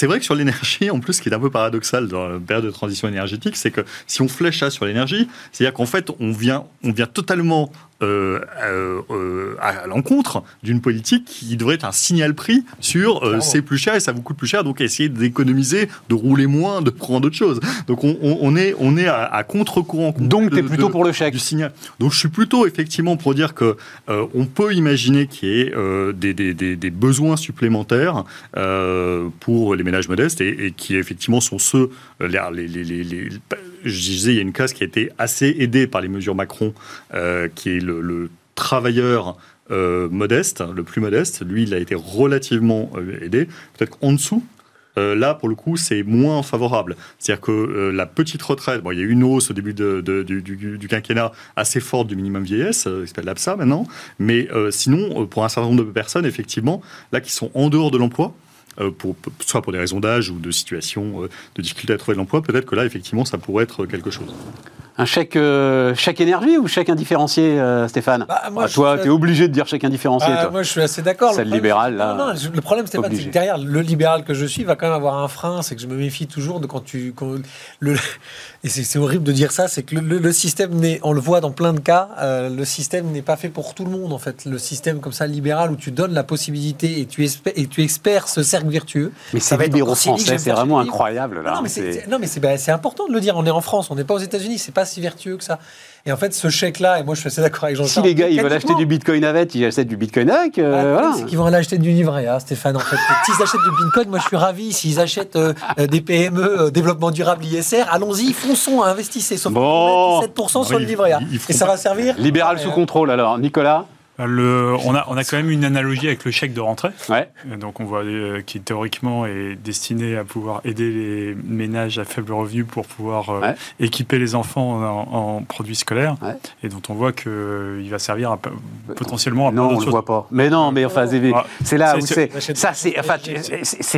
C'est vrai que sur l'énergie, en plus, ce qui est un peu paradoxal dans la période de transition énergétique, c'est que si on flèche ça sur l'énergie, c'est-à-dire qu'en fait, on vient, on vient totalement euh, euh, euh, à l'encontre d'une politique qui devrait être un signal prix sur euh, c'est plus cher et ça vous coûte plus cher, donc essayer d'économiser, de rouler moins, de prendre autre chose. Donc on, est, on est à, à contre-courant. Donc, de- t'es plutôt de- pour le chèque. du signal. Donc je suis plutôt effectivement pour dire que on peut imaginer qu'il y ait des, des- des- des besoins supplémentaires pour les ménages modestes et, et qui effectivement sont ceux, les, les- les- les- les- je disais, il y a une classe qui a été assez aidée par les mesures Macron, euh, qui est le, le travailleur euh, modeste, le plus modeste. Lui, il a été relativement euh, aidé. Peut-être qu'en dessous, là, pour le coup, c'est moins favorable. C'est-à-dire que la petite retraite, bon, il y a eu une hausse au début du, quinquennat assez forte du minimum vieillesse, euh, qui s'appelle l'APSA maintenant, mais sinon, pour un certain nombre de personnes, effectivement, là, qui sont en dehors de l'emploi, pour, soit pour des raisons d'âge ou de situation, euh, de difficulté à trouver de l'emploi, peut-être que là, effectivement, ça pourrait être quelque chose. Un chèque, euh, chèque énergie ou chèque indifférencié, euh, Stéphane Bah, moi, Ah, Toi, tu es obligé de dire chèque indifférencié. Ah, toi. moi, je suis assez d'accord. C'est le libéral, là. Non, le problème, Stéphane, c'est que derrière le libéral que je suis va quand même avoir un frein, c'est que je me méfie toujours de quand tu. quand le, et c'est horrible de dire ça, c'est que le, le- le système n'est. On le voit dans plein de cas, euh, le système n'est pas fait pour tout le monde, en fait. Le système comme ça, libéral, où tu donnes la possibilité et tu, espères, et tu espères ce cercle vertueux. Mais ça c'est va être français, c'est vraiment incroyable. Là. non, mais c'est C'est- c'est- non, mais c'est bah, c'est important de le dire. On est en France, on n'est pas aux États-Unis, c'est pas si vertueux que ça. Et en fait, ce chèque-là, et moi je suis assez d'accord avec Si Jean-Charles. les gars, ils veulent acheter du bitcoin avec, ils achètent du bitcoin avec. euh, ah, voilà. C'est qu'ils vont aller acheter du livret A, Stéphane. En fait, s'ils achètent du Bitcoin, moi je suis ravi. S'ils achètent euh, euh, des PME, euh, développement durable, ISR, allons-y, fonçons, investissez. Sauf Bon. qu'on met 17% sur Oui, le livret feront Et ça pas- va servir Libéral Ouais, sous contrôle, alors. Nicolas Le, on, a, on a quand même une analogie avec le chèque de rentrée. Ouais. Euh, Donc on voit euh, qui théoriquement est destiné à pouvoir aider les ménages à faible revenu pour pouvoir euh, Ouais. équiper les enfants en, en produits scolaires Ouais. et dont on voit qu'il va servir à, potentiellement à Non, on d'autres le voit pas. Mais non, mais enfin, c'est Ah, c'est là où c'est- Ça, c'est enfin,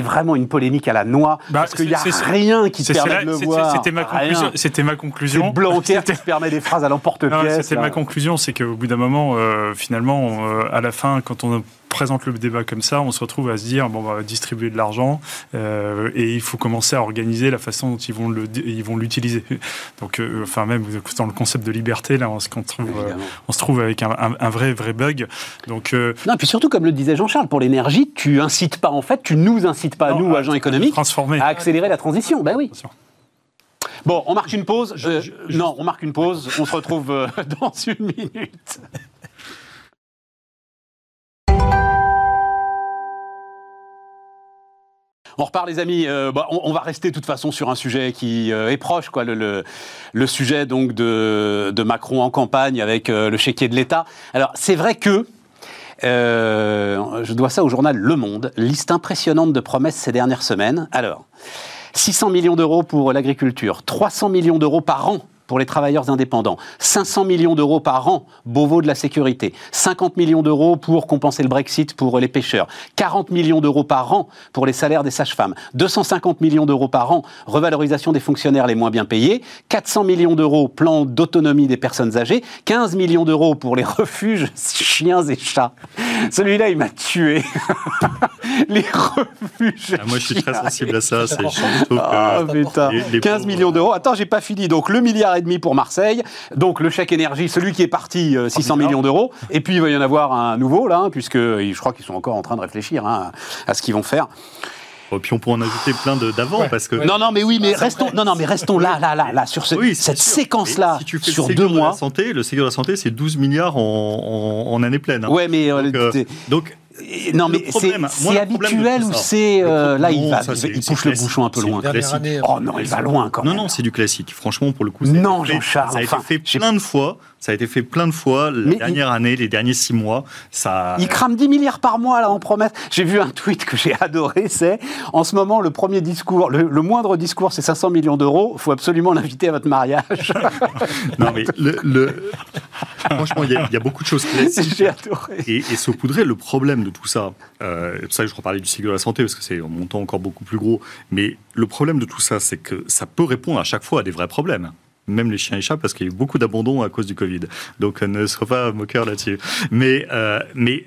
vraiment une polémique à la noix. Bah, parce qu'il n'y a rien qui te permet là- de le voir. C'était ma conclusion. C'était ma C'est conclusion. Blanquer qui te permet des phrases à l'emporte-pièce. C'était ma conclusion, c'est qu'au bout d'un moment, euh, finalement, euh, à la fin, quand on présente le débat comme ça, on se retrouve à se dire bon, on va distribuer de l'argent euh, et il faut commencer à organiser la façon dont ils vont le, ils vont l'utiliser. Donc, euh, enfin même dans le concept de liberté, là, on se euh, on trouve avec un, un- un vrai vrai bug. Donc, Non, puis surtout, comme le disait Jean-Charles, pour l'énergie, tu incites pas, en fait, tu nous incites pas, non, nous, à- agents économiques, transformer. à accélérer la transition. Ben oui. Bon, on marque une pause. Non, on marque une pause. On se retrouve dans une minute. On repart, les amis. Euh, bah, on, va rester de toute façon sur un sujet qui euh, est proche, quoi, le, sujet donc de, Macron en campagne avec euh, le chéquier de l'État. Alors, c'est vrai que je dois ça au journal Le Monde. Liste impressionnante de promesses ces dernières semaines. Alors, 600 millions d'euros pour l'agriculture, 300 millions d'euros par an pour les travailleurs indépendants, 500 millions d'euros par an, Beauvau de la sécurité, 50 millions d'euros pour compenser le Brexit pour les pêcheurs, 40 millions d'euros par an pour les salaires des sages-femmes, 250 millions d'euros par an, revalorisation des fonctionnaires les moins bien payés, 400 millions d'euros, plan d'autonomie des personnes âgées, 15 millions d'euros pour les refuges chiens et chats. Celui-là, il m'a tué. les refuges. Ah, moi, je suis très sensible à ça. c'est- ah, c'est putain. Les- les 15 pauvres, millions euh, d'euros. Attends, j'ai pas fini. Donc, le milliard et demi pour Marseille. Donc, le chèque énergie, celui qui est parti, euh, 600 milliards. millions d'euros. Et puis, il va y en avoir un nouveau, là, hein, puisque je crois qu'ils sont encore en train de réfléchir hein, à ce qu'ils vont faire. Et puis on pourrait en ajouter plein de- d'avant Ouais. parce que Ouais. Non, non, mais oui, mais restons, non, non, mais restons là, là, là, là, sur ce- Oui, cette sûr. séquence-là, Mais si tu fais le sur Ségur deux de la mois. santé, le Ségur de la santé, c'est 12 milliards en, en- en année pleine. hein. Ouais, mais euh, Donc, euh, donc, non, le mais c'est le habituel ou c'est le euh, là, il non, va, ça, il, pousse le bouchon un peu loin. année, Oh non, il va loin quand Non, même. non, c'est du classique. Franchement, pour le coup, ça a Non, été fait- Jean-Charles, ça a enfin, été fait plein de fois. Ça a été fait plein de fois. La Mais il- dernière année, les derniers six mois, ça. Il crame 10 milliards par mois là en promesses. J'ai vu un tweet que j'ai adoré, c'est en ce moment le premier discours, le, le moindre discours c'est 500 millions d'euros, faut absolument l'inviter à votre mariage. Non, mais le, le- franchement, il y, a- il y a beaucoup de choses classiques. j'ai adoré. Et, et saupoudrer le problème de tout ça, euh, c'est pour ça que je reparlais du cycle de la santé, parce que c'est en montant encore beaucoup plus gros, mais le problème de tout ça, c'est que ça peut répondre à chaque fois à des vrais problèmes. Même les chiens et chats, parce qu'il y a eu beaucoup d'abandon à cause du Covid. Donc euh, ne sois pas moqueur là-dessus. Mais, euh, mais,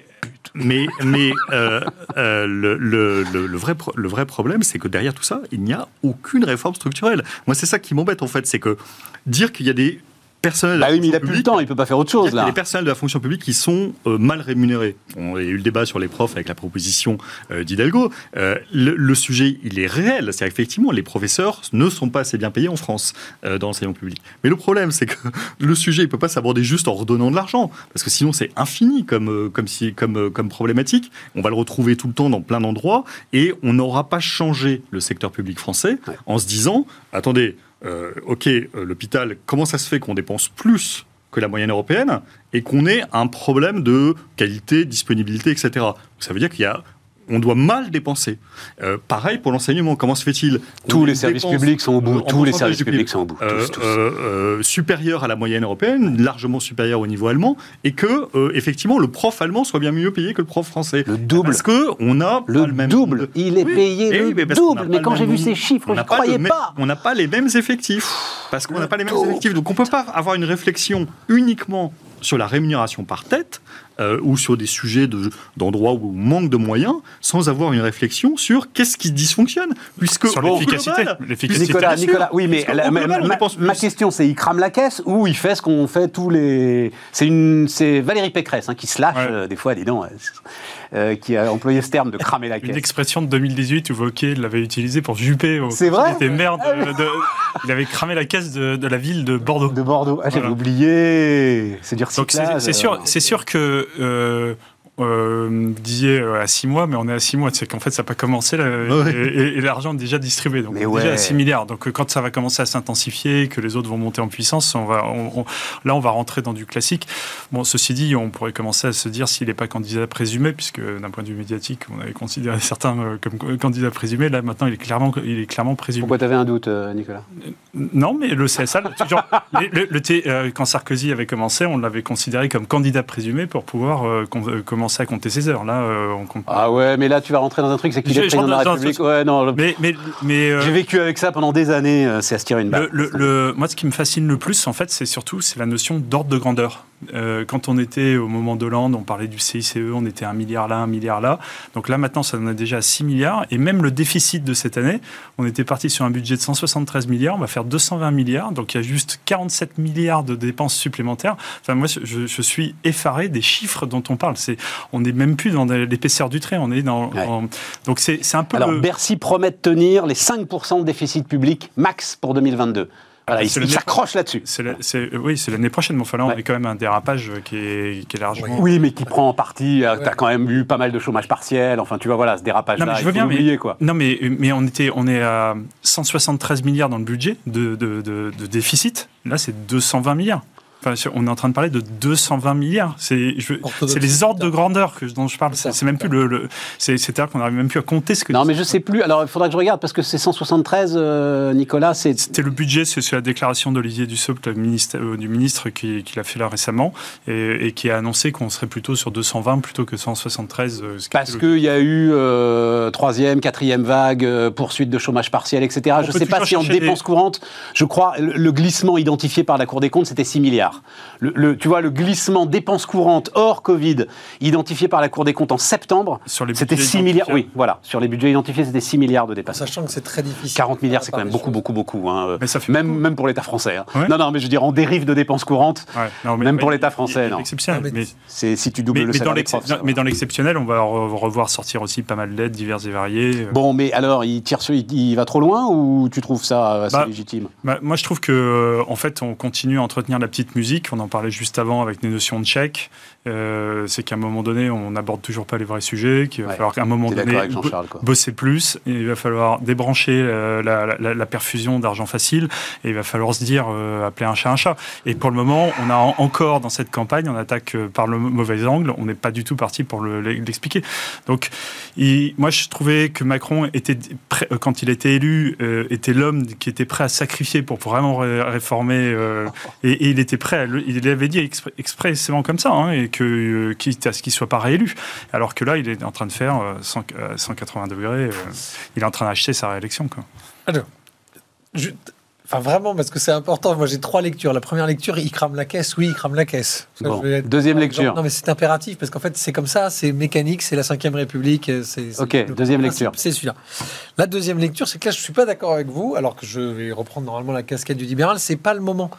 mais, mais euh, le, le, vrai, le vrai problème, c'est que derrière tout ça, il n'y a aucune réforme structurelle. Moi, c'est ça qui m'embête, en fait, c'est que dire qu'il y a des personnels... Bah oui, mais il a plus le temps, il peut pas faire autre chose il y a là. les personnels de la fonction publique qui sont euh, mal rémunérés. On, a eu le débat sur les profs avec la proposition euh, d'Hidalgo. Euh, le, le sujet, il est réel. C'est effectivement les professeurs ne sont pas assez bien payés en France euh, dans l'enseignement public. Mais le problème, c'est que le sujet, il peut pas s'aborder juste en redonnant de l'argent, parce que sinon c'est infini comme comme si comme comme problématique. On va le retrouver tout le temps dans plein d'endroits et on n'aura pas changé le secteur public français en se disant attendez. Euh, ok, euh, l'hôpital, comment ça se fait qu'on dépense plus que la moyenne européenne et qu'on ait un problème de qualité, disponibilité, etc. Ça veut dire qu'il y a on doit mal dépenser. Euh, pareil pour l'enseignement. Comment se fait-il? Tous les services publics sont au bout. Tous les services publics sont au bout. euh, euh, supérieur à la moyenne européenne, largement supérieur au niveau allemand, et que euh, effectivement le prof allemand soit bien mieux payé que le prof français. Le double. Parce que on a Le pas le même double. Il est Oui. payé Eh le mais double. Mais pas quand j'ai vu ces chiffres, je ne pas croyais même- pas. On n'a pas les mêmes effectifs. Parce qu'on n'a pas les mêmes effectifs. Donc on ne peut pas avoir une réflexion uniquement sur la rémunération par tête euh, ou sur des sujets de- d'endroits où on manque de moyens sans avoir une réflexion sur qu'est-ce qui dysfonctionne. Puisque Sur l'efficacité. Nicolas, oui, mais la- ma, global, question, c'est il crame la caisse ou il fait ce qu'on fait tous les. C'est une, c'est Valérie Pécresse hein, qui se lâche Ouais. euh, des fois, dis donc, euh, euh, qui a employé ce terme de cramer la Une caisse. expression de 2018 où Wauquiez l'avait utilisé pour Juppé. C'est vrai Il était maire de, de- Il avait cramé la caisse de, de la ville de Bordeaux. De Bordeaux. Ah, j'avais Voilà. oublié. C'est du Donc c'est recyclage. c'est sûr, c'est sûr que euh, euh, vous disiez euh, à 6 mois, mais on est à 6 mois. C'est qu'en fait, ça n'a pas commencé là, Ouais. et, et- et l'argent est déjà distribué. Donc Mais on est déjà à 6 milliards. Donc euh, quand ça va commencer à s'intensifier, que les autres vont monter en puissance, on va, on- on- là, on va rentrer dans du classique. Bon, ceci dit, on pourrait commencer à se dire s'il n'est pas candidat présumé, puisque d'un point de vue médiatique, on avait considéré certains euh, comme candidat présumé. Là, maintenant, il est clairement, il est clairement présumé. Pourquoi t'avais un doute, Nicolas? Non, mais le CSA, toujours, le- le- le T- euh, quand Sarkozy avait commencé, on l'avait considéré comme candidat présumé pour pouvoir euh, euh, commencer à compter ses heures. Là, euh, on compte. Ah ouais, mais là, tu vas rentrer dans un truc, c'est qu'il est président de la République. Ouais, non. le- Mais, mais, mais euh, J'ai vécu avec ça pendant des années. euh, C'est à se tirer une balle. le, le- le- moi, ce qui me fascine le plus, en fait, c'est surtout c'est la notion d'ordre de grandeur. Euh, quand on était au moment d'Hollande, on parlait du CICE, on était un milliard là, un milliard là. Donc là, maintenant, ça en est déjà à 6 milliards. Et même le déficit de cette année, on était parti sur un budget de 173 milliards, on va faire 220 milliards. Donc il y a juste 47 milliards de dépenses supplémentaires. Enfin, moi, je, je suis effaré des chiffres dont on parle. C'est, on n'est même plus dans l'épaisseur du trait. On est dans. Ouais. en- donc c'est, c'est un peu Alors, le- Bercy promet de tenir les 5% de déficit public max pour 2022. Voilà, Ah, il, s'accroche là-dessus. Oui, c'est l'année prochaine, mais enfin là, on Ouais. est quand même un dérapage qui est, qui est largement. Oui, mais qui prend en partie. euh, Ouais. T'as quand même eu pas mal de chômage partiel. Enfin, tu vois, voilà, ce dérapage-là. Non, mais je veux bien, mais- quoi. Non, mais, mais on, était, on est à 173 milliards dans le budget de, de, de- de déficit. Là, c'est 220 milliards. Enfin, on est en train de parler de 220 milliards. C'est les ordres de grandeur que, dont je parle. C'est même plus le. le- c'est- C'est-à-dire qu'on n'arrive même plus à compter ce que. Non, mais je sais plus. Alors, il faudra que je regarde parce que c'est 173, euh, Nicolas. C'est C'était le budget, c'est la déclaration d'Olivier Dussopt, ministre, euh, du ministre, qui, qui l'a fait là récemment, et, et qui a annoncé qu'on serait plutôt sur 220 plutôt que 173. euh, ce qui parce qu'il y a eu euh, troisième, quatrième vague, poursuite de chômage partiel, etc. On je peut sais pas si en dépenses des- courantes, je crois, le, le glissement identifié par la Cour des comptes, c'était 6 milliards. Le, le- tu vois, le glissement dépenses courantes hors Covid, identifié par la Cour des comptes en septembre, Sur les c'était budgets 6 milliards. identifiés. Oui, voilà. Sur les budgets identifiés, c'était 6 milliards de dépenses. Sachant que c'est très difficile. 40 milliards, c'est quand même beaucoup, beaucoup, beaucoup. hein. Mais ça fait Même, même pour l'État français. hein. Ouais. Non, non, mais je veux dire, en dérive de dépenses courantes, Ouais, non, Même pour l'État français, non. Exceptionnel. Ah, mais- mais- c'est si tu doubles Mais, le mais salaire des profs, non, mais dans l'exceptionnel, on va re- revoir sortir aussi pas mal d'aides diverses et variées. Bon, mais alors, il tire sur, il, il va trop loin ou tu trouves ça assez Bah, légitime? Bah, moi, je trouve que euh, en fait, on continue à entretenir la petite musique. On en parlait juste avant avec les notions de chèque. Euh, c'est qu'à un moment donné, on n'aborde toujours pas les vrais sujets. Qu'il va Ouais. falloir qu'à un moment donné bosser plus. Et il va falloir débrancher euh, la, la- la perfusion d'argent facile. Et il va falloir se dire euh, appeler un chat un chat. Et pour le moment, on a en- encore dans cette campagne, on attaque par le mauvais angle. On n'est pas du tout parti pour le- l'expliquer. Donc, il- moi, je trouvais que Macron était prêt- quand il était élu, euh, était l'homme qui était prêt à sacrifier pour vraiment ré- réformer. et, et il était prêt. À le- il l'avait dit expré- expressément comme ça, hein, et que euh, quitte à ce qu'il soit pas réélu. Alors que là, il est en train de faire euh, 100 euh, 180 degrés. euh, il est en train d'acheter sa réélection. Quoi. Alors, je- Enfin, vraiment, parce que c'est important. Moi, j'ai trois lectures. La première lecture, il crame la caisse. Oui, il crame la caisse. Ça, Bon, je vais être- deuxième lecture. Non, mais c'est impératif, parce qu'en fait, c'est comme ça, c'est mécanique, c'est la Cinquième République. c'est Ok, le deuxième lecture. C'est celui-là. La deuxième lecture, c'est que là, je suis pas d'accord avec vous, alors que je vais reprendre normalement la casquette du libéral. C'est pas le moment.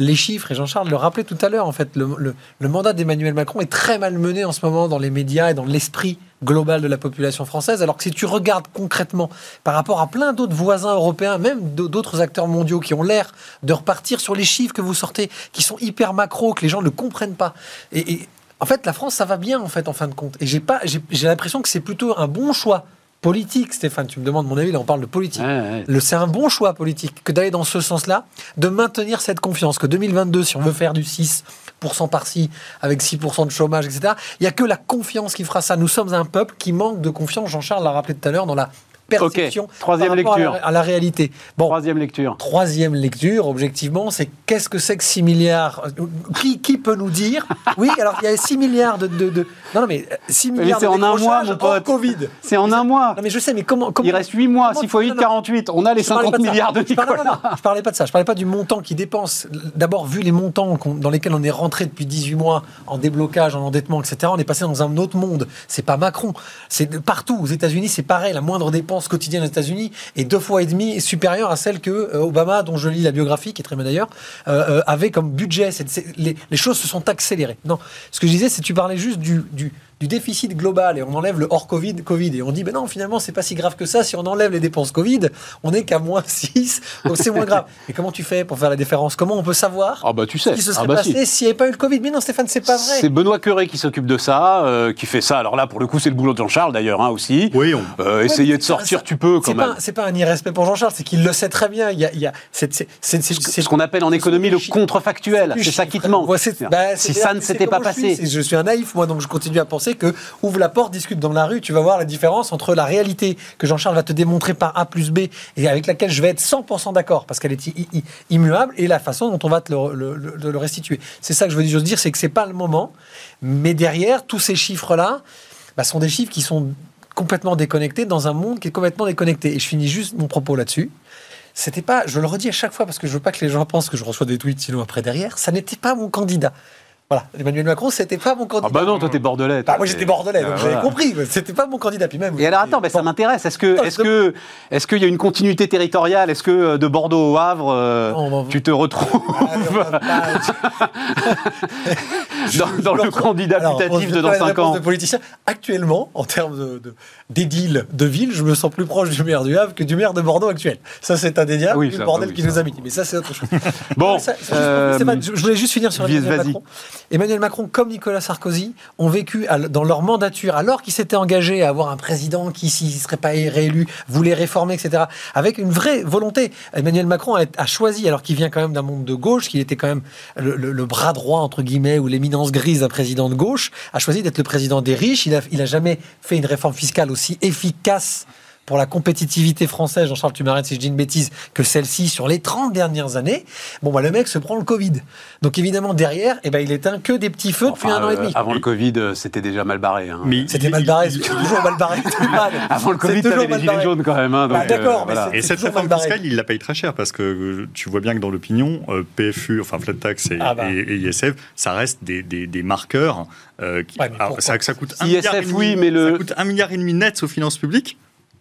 Les chiffres, et Jean-Charles le rappelait tout à l'heure, en fait, le, le- mandat d'Emmanuel Macron est très mal mené en ce moment dans les médias et dans l'esprit global de la population française. Alors que si tu regardes concrètement par rapport à plein d'autres voisins européens, même d'autres acteurs mondiaux qui ont l'air de repartir sur les chiffres que vous sortez, qui sont hyper macro, que les gens ne comprennent pas. Et, et en fait, la France, ça va bien, en fait, en fin de compte. Et j'ai pas, j'ai l'impression que c'est plutôt un bon choix politique, Stéphane. Tu me demandes mon avis, là, on parle de politique. Ouais, ouais. Le- C'est un bon choix politique que d'aller dans ce sens-là, de maintenir cette confiance. Que 2022, si on veut faire du 6, 7% par-ci, avec 6% de chômage, etc. Il n'y a que la confiance qui fera ça. Nous sommes un peuple qui manque de confiance, Jean-Charles l'a rappelé tout à l'heure, dans la perception troisième par rapport à la- lecture. à la réalité. Bon, Troisième lecture. Troisième lecture, objectivement, c'est qu'est-ce que c'est que 6 milliards euh, qui, qui peut nous dire Oui, alors il y a 6 milliards de. de, de- non, non, mais euh, 6 Mais milliards c'est de en un mois, mon pote. Covid. C'est en un mois. Non, mais je sais, mais comment. comment Il reste 8 mois. comment 6 tu- fois 8, non, non. 48. On a les Je parlais 50 pas de ça. milliards de Je parlais- Nicolas. non, non, je parlais pas de ça. Je parlais pas du montant qui dépense. D'abord, vu les montants dans lesquels on est rentré depuis 18 mois en déblocage, en endettement, etc., on est passé dans un autre monde. C'est pas Macron. C'est partout. Aux États-Unis, c'est pareil. La moindre dépense quotidienne aux États-Unis est deux fois et demi supérieure à celle que euh, Obama, dont je lis la biographie, qui est très bien d'ailleurs, euh, euh, avait comme budget. Les, choses se sont accélérées. Non, ce que je disais, c'est tu parlais juste du, du déficit global et on enlève le hors Covid, Covid et on dit, ben non, finalement, c'est pas si grave que ça. Si on enlève les dépenses Covid, on est qu'à moins 6, donc c'est moins grave. Et comment tu fais pour faire la différence? Comment on peut savoir Ah bah tu sais. ce qui se Ah serait bah si. passé s'il n'y avait pas eu le Covid? Mais non, Stéphane, c'est pas vrai. C'est Benoît Curé qui s'occupe de ça, euh, qui fait ça. Alors là, pour le coup, c'est le boulot de Jean-Charles d'ailleurs hein, aussi. Oui, on- Euh, Ouais, essayer mais de sortir, ça- tu peux quand C'est même. pas, c'est pas un irrespect pour Jean-Charles, c'est qu'il le sait très bien. Il y a, il y a, c'est, Ce qu'on appelle en économie le contrefactuel. C'est ça qui te manque. Bah, si ça ne s'était pas passé. Je suis un naïf, moi, donc je continue à penser que ouvre la porte, discute dans la rue, tu vas voir la différence entre la réalité que Jean-Charles va te démontrer par A plus B et avec laquelle je vais être 100% d'accord parce qu'elle est immuable et la façon dont on va te le, restituer. C'est ça que je veux dire, c'est que c'est pas le moment, mais derrière tous ces chiffres-là, bah, sont des chiffres qui sont complètement déconnectés dans un monde qui est complètement déconnecté. Et je finis juste mon propos là-dessus. C'était pas, je le redis à chaque fois parce que je veux pas que les gens pensent que je reçois des tweets sinon après derrière, ça n'était pas mon candidat. Voilà, Emmanuel Macron, c'était pas mon candidat. Ah bah non, toi t'es bordelais. toi. Bah, moi j'étais bordelais, donc Ah, j'avais voilà. compris. mais C'était pas mon candidat. Puis même. Et alors attends, bah, ça m'intéresse. Est-ce que, est-ce que, est-ce qu'il y a une continuité territoriale? Est-ce que euh, de Bordeaux au Havre, euh, Non, tu te retrouves Ah, dans, dans le candidat putatif de dans pas les 5 réponses ans de politiciens. Actuellement, en termes de, de- d'édile de ville, je me sens plus proche du maire du Havre que du maire de Bordeaux actuel. Ça, c'est indéniable. Oui, le bordel oui, qui ça. nous a mis. Mais ça, c'est autre chose. Bon, Ça, c'est juste- euh, je je voulais juste finir sur Emmanuel vas-y. Macron. Emmanuel Macron, comme Nicolas Sarkozy, ont vécu dans leur mandature, alors qu'ils s'étaient engagés à avoir un président qui, s'il ne serait pas réélu, voulait réformer, etc., avec une vraie volonté. Emmanuel Macron a, choisi, alors qu'il vient quand même d'un monde de gauche, qu'il était quand même le bras droit, entre guillemets, ou l'éminence grise d'un président de gauche, a choisi d'être le président des riches. Il n'a il a jamais fait une réforme fiscale aussi efficace pour la compétitivité française, Jean-Charles, tu m'arrêtes si je dis une bêtise, que celle-ci sur les 30 dernières années, bon, bah, le mec se prend le Covid. Donc évidemment, derrière, eh ben, il éteint que des petits feux depuis Enfin, un an et euh, demi. Avant le Covid, euh, c'était déjà mal barré. hein. Mais C'était il- mal barré, il- c'est toujours mal barré. mal. Avant le Covid, toujours t'avais les mal gilets barré. jaunes quand même. hein, Bah, d'accord, euh, voilà. c'est- Et cette réforme fiscale, il la paye très cher parce que tu vois bien que dans l'opinion, euh, PFU, enfin flat tax et, Ah bah. et- et ISF, ça reste des, des- des marqueurs. euh, qui, Ouais, mais alors, pourquoi ça, ça coûte un ISF, milliard et demi, oui, mais le- ça coûte un milliard et demi net aux finances publiques.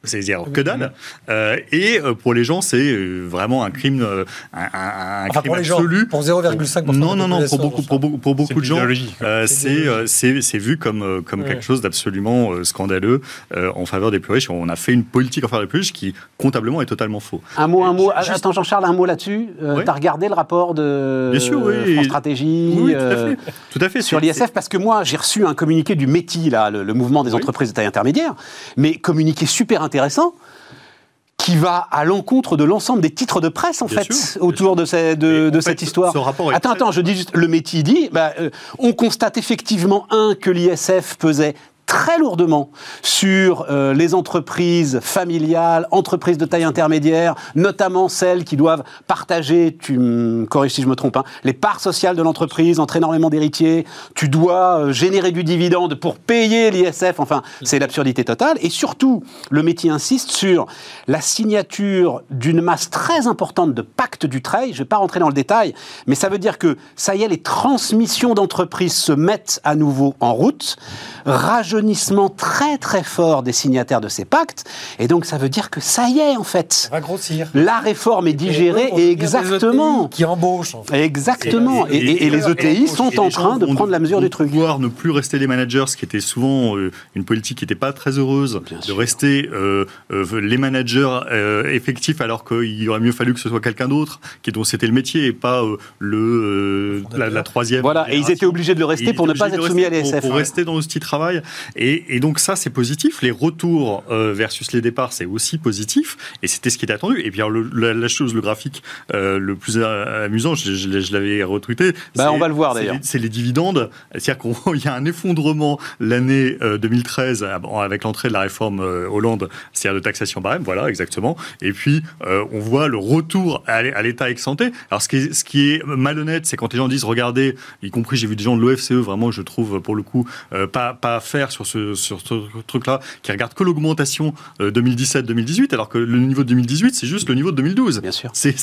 C'est-à-dire que Oui. dalle. Euh, et euh, pour les gens, c'est euh, vraiment un crime, un, un- Enfin, crime pour les gens, absolu. pour 0,5% de Non, non, non, pour beaucoup, pour beaucoup, pour beaucoup de gens, euh, C'est euh, vu comme, comme Ouais. quelque chose d'absolument euh, scandaleux euh, en faveur des plus riches. On a fait une politique en faveur des plus riches qui, comptablement, est totalement faux. Un mot, un mot. Juste- Attends, Jean-Charles, un mot là-dessus. Euh, Oui. T'as regardé le rapport de Bien sûr, oui. France Stratégie Oui, tout à euh, fait. Tout à fait. sur l'ISF? parce que moi j'ai reçu un communiqué du METI là, le, le mouvement des Oui. entreprises de taille intermédiaire, mais communiqué super intéressant qui va à l'encontre de l'ensemble des titres de presse en Bien fait sûr, autour de, ces- de, Et en de fait, cette histoire. ce rapport est attends, attends, je dis juste le METI dit, bah, euh, on constate effectivement un que l'ISF pesait très lourdement sur euh, les entreprises familiales, entreprises de taille intermédiaire, notamment celles qui doivent partager, tu me corriges si je me trompe, hein, les parts sociales de l'entreprise entre énormément d'héritiers, tu dois euh, générer du dividende pour payer l'ISF, enfin c'est l'absurdité totale, et surtout le métier insiste sur la signature d'une masse très importante de pactes du trade, je ne vais pas rentrer dans le détail, mais ça veut dire que ça y est, les transmissions d'entreprises se mettent à nouveau en route, rajeunissement très très fort des signataires de ces pactes, et donc ça veut dire que ça y est en fait. Ça va grossir. La réforme est digérée Et exactement. ETI Qui embauchent. en fait. Exactement. Et, et- et les ETI et sont en train de prendre la mesure du truc. pouvoir ne plus rester les managers, ce qui était souvent euh, une politique qui n'était pas très heureuse, Bien de sûr. rester euh, euh, les managers euh, effectifs alors qu'il aurait mieux fallu que ce soit quelqu'un d'autre, qui dont c'était le métier et pas euh, le euh, la, la troisième. Voilà, et ils étaient obligés de le rester pour ne pas être soumis à l'ESF. Pour, pour rester dans ce petit travail. Et, et donc ça, c'est positif. Les retours euh, versus les départs, c'est aussi positif. Et c'était ce qui était attendu. Et le- la, la chose, le graphique euh, le plus a- amusant, je, je l'ai- je l'avais retweeté. Bah, c'est- on va le voir, d'ailleurs. les- C'est les dividendes. C'est-à-dire qu'il y a un effondrement l'année euh, 2013 ah, avec l'entrée de la réforme euh, Hollande, c'est-à-dire de taxation barème. Voilà, exactement. Et puis, euh, on voit le retour à l'é- à l'état ex-ante. Alors, ce qui est, ce qui est malhonnête, c'est quand les gens disent, regardez, y compris, j'ai vu des gens de l'OFCE, vraiment, je trouve, pour le coup, euh, pas, pas faire sur ce, sur ce truc-là, qui regardent que l'augmentation euh, 2017-2018, alors que le niveau de 2018, c'est juste le niveau de 2012. Bien sûr. C'est-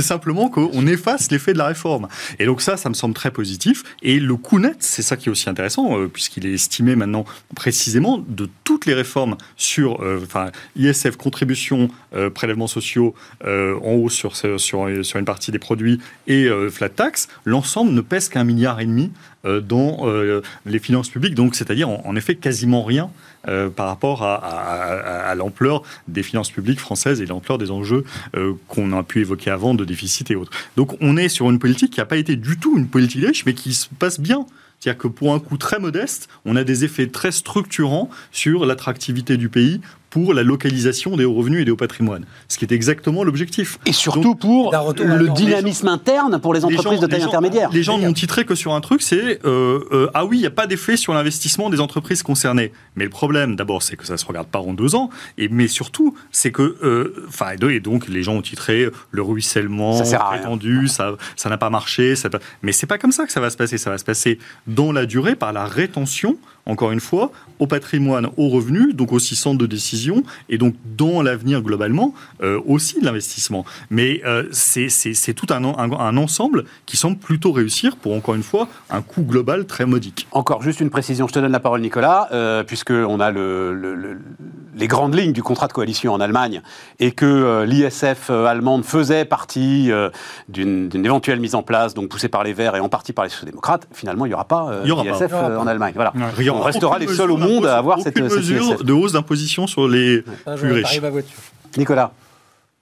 simplement qu'on efface l'effet de la réforme. Et donc ça, ça me semble très positif. Et le coût net, c'est ça qui est aussi intéressant, euh, puisqu'il est estimé maintenant précisément de toutes les réformes sur euh, enfin, ISF, contribution, euh, prélèvements sociaux, euh, en haut sur, sur, sur une partie des produits et euh, flat tax, l'ensemble ne pèse qu'un milliard et demi euh, dans euh, les finances publiques, donc c'est-à-dire en, effet quasiment rien euh, par rapport à, l'ampleur des finances publiques françaises et l'ampleur des enjeux euh, qu'on a pu évoquer avant de déficit et autres. Donc on est sur une politique qui n'a pas été du tout une politique riche, mais qui se passe bien. C'est-à-dire que pour un coût très modeste, on a des effets très structurants sur l'attractivité du pays pour la localisation des hauts revenus et des hauts patrimoines. Ce qui est exactement l'objectif. Et surtout pour le dynamisme interne pour les entreprises gens- de taille les gens- intermédiaire. Les gens n'ont titré que sur un truc, c'est euh, euh, ah oui, il n'y a pas d'effet sur l'investissement des entreprises concernées. Mais le problème, d'abord, c'est que ça se regarde pas en deux ans, et mais surtout, c'est que, euh, enfin, et donc les gens ont titré le ruissellement Ça prétendu, ça, ça n'a pas marché, ça, mais c'est pas comme ça que ça va se passer. Ça va se passer dans la durée par la rétention. Encore une fois, au patrimoine, aux revenus, donc aussi centre de décision, et donc dans l'avenir globalement euh, aussi de l'investissement. Mais euh, c'est tout un, en- un, un ensemble qui semble plutôt réussir pour, encore une fois, un coût global très modique. Encore juste une précision, je te donne la parole Nicolas, euh, puisque on a le, le- le- les grandes lignes du contrat de coalition en Allemagne et que euh, l'ISF allemande faisait partie euh, d'une éventuelle mise en place, donc poussée par les Verts et en partie par les sociaux-démocrates. Finalement, il n'y aura pas euh, euh, pas. en Allemagne. Voilà. Ouais. On restera les seuls au monde à avoir cette- mesure de hausse d'imposition sur les plus jour, riches. à voiture. Nicolas,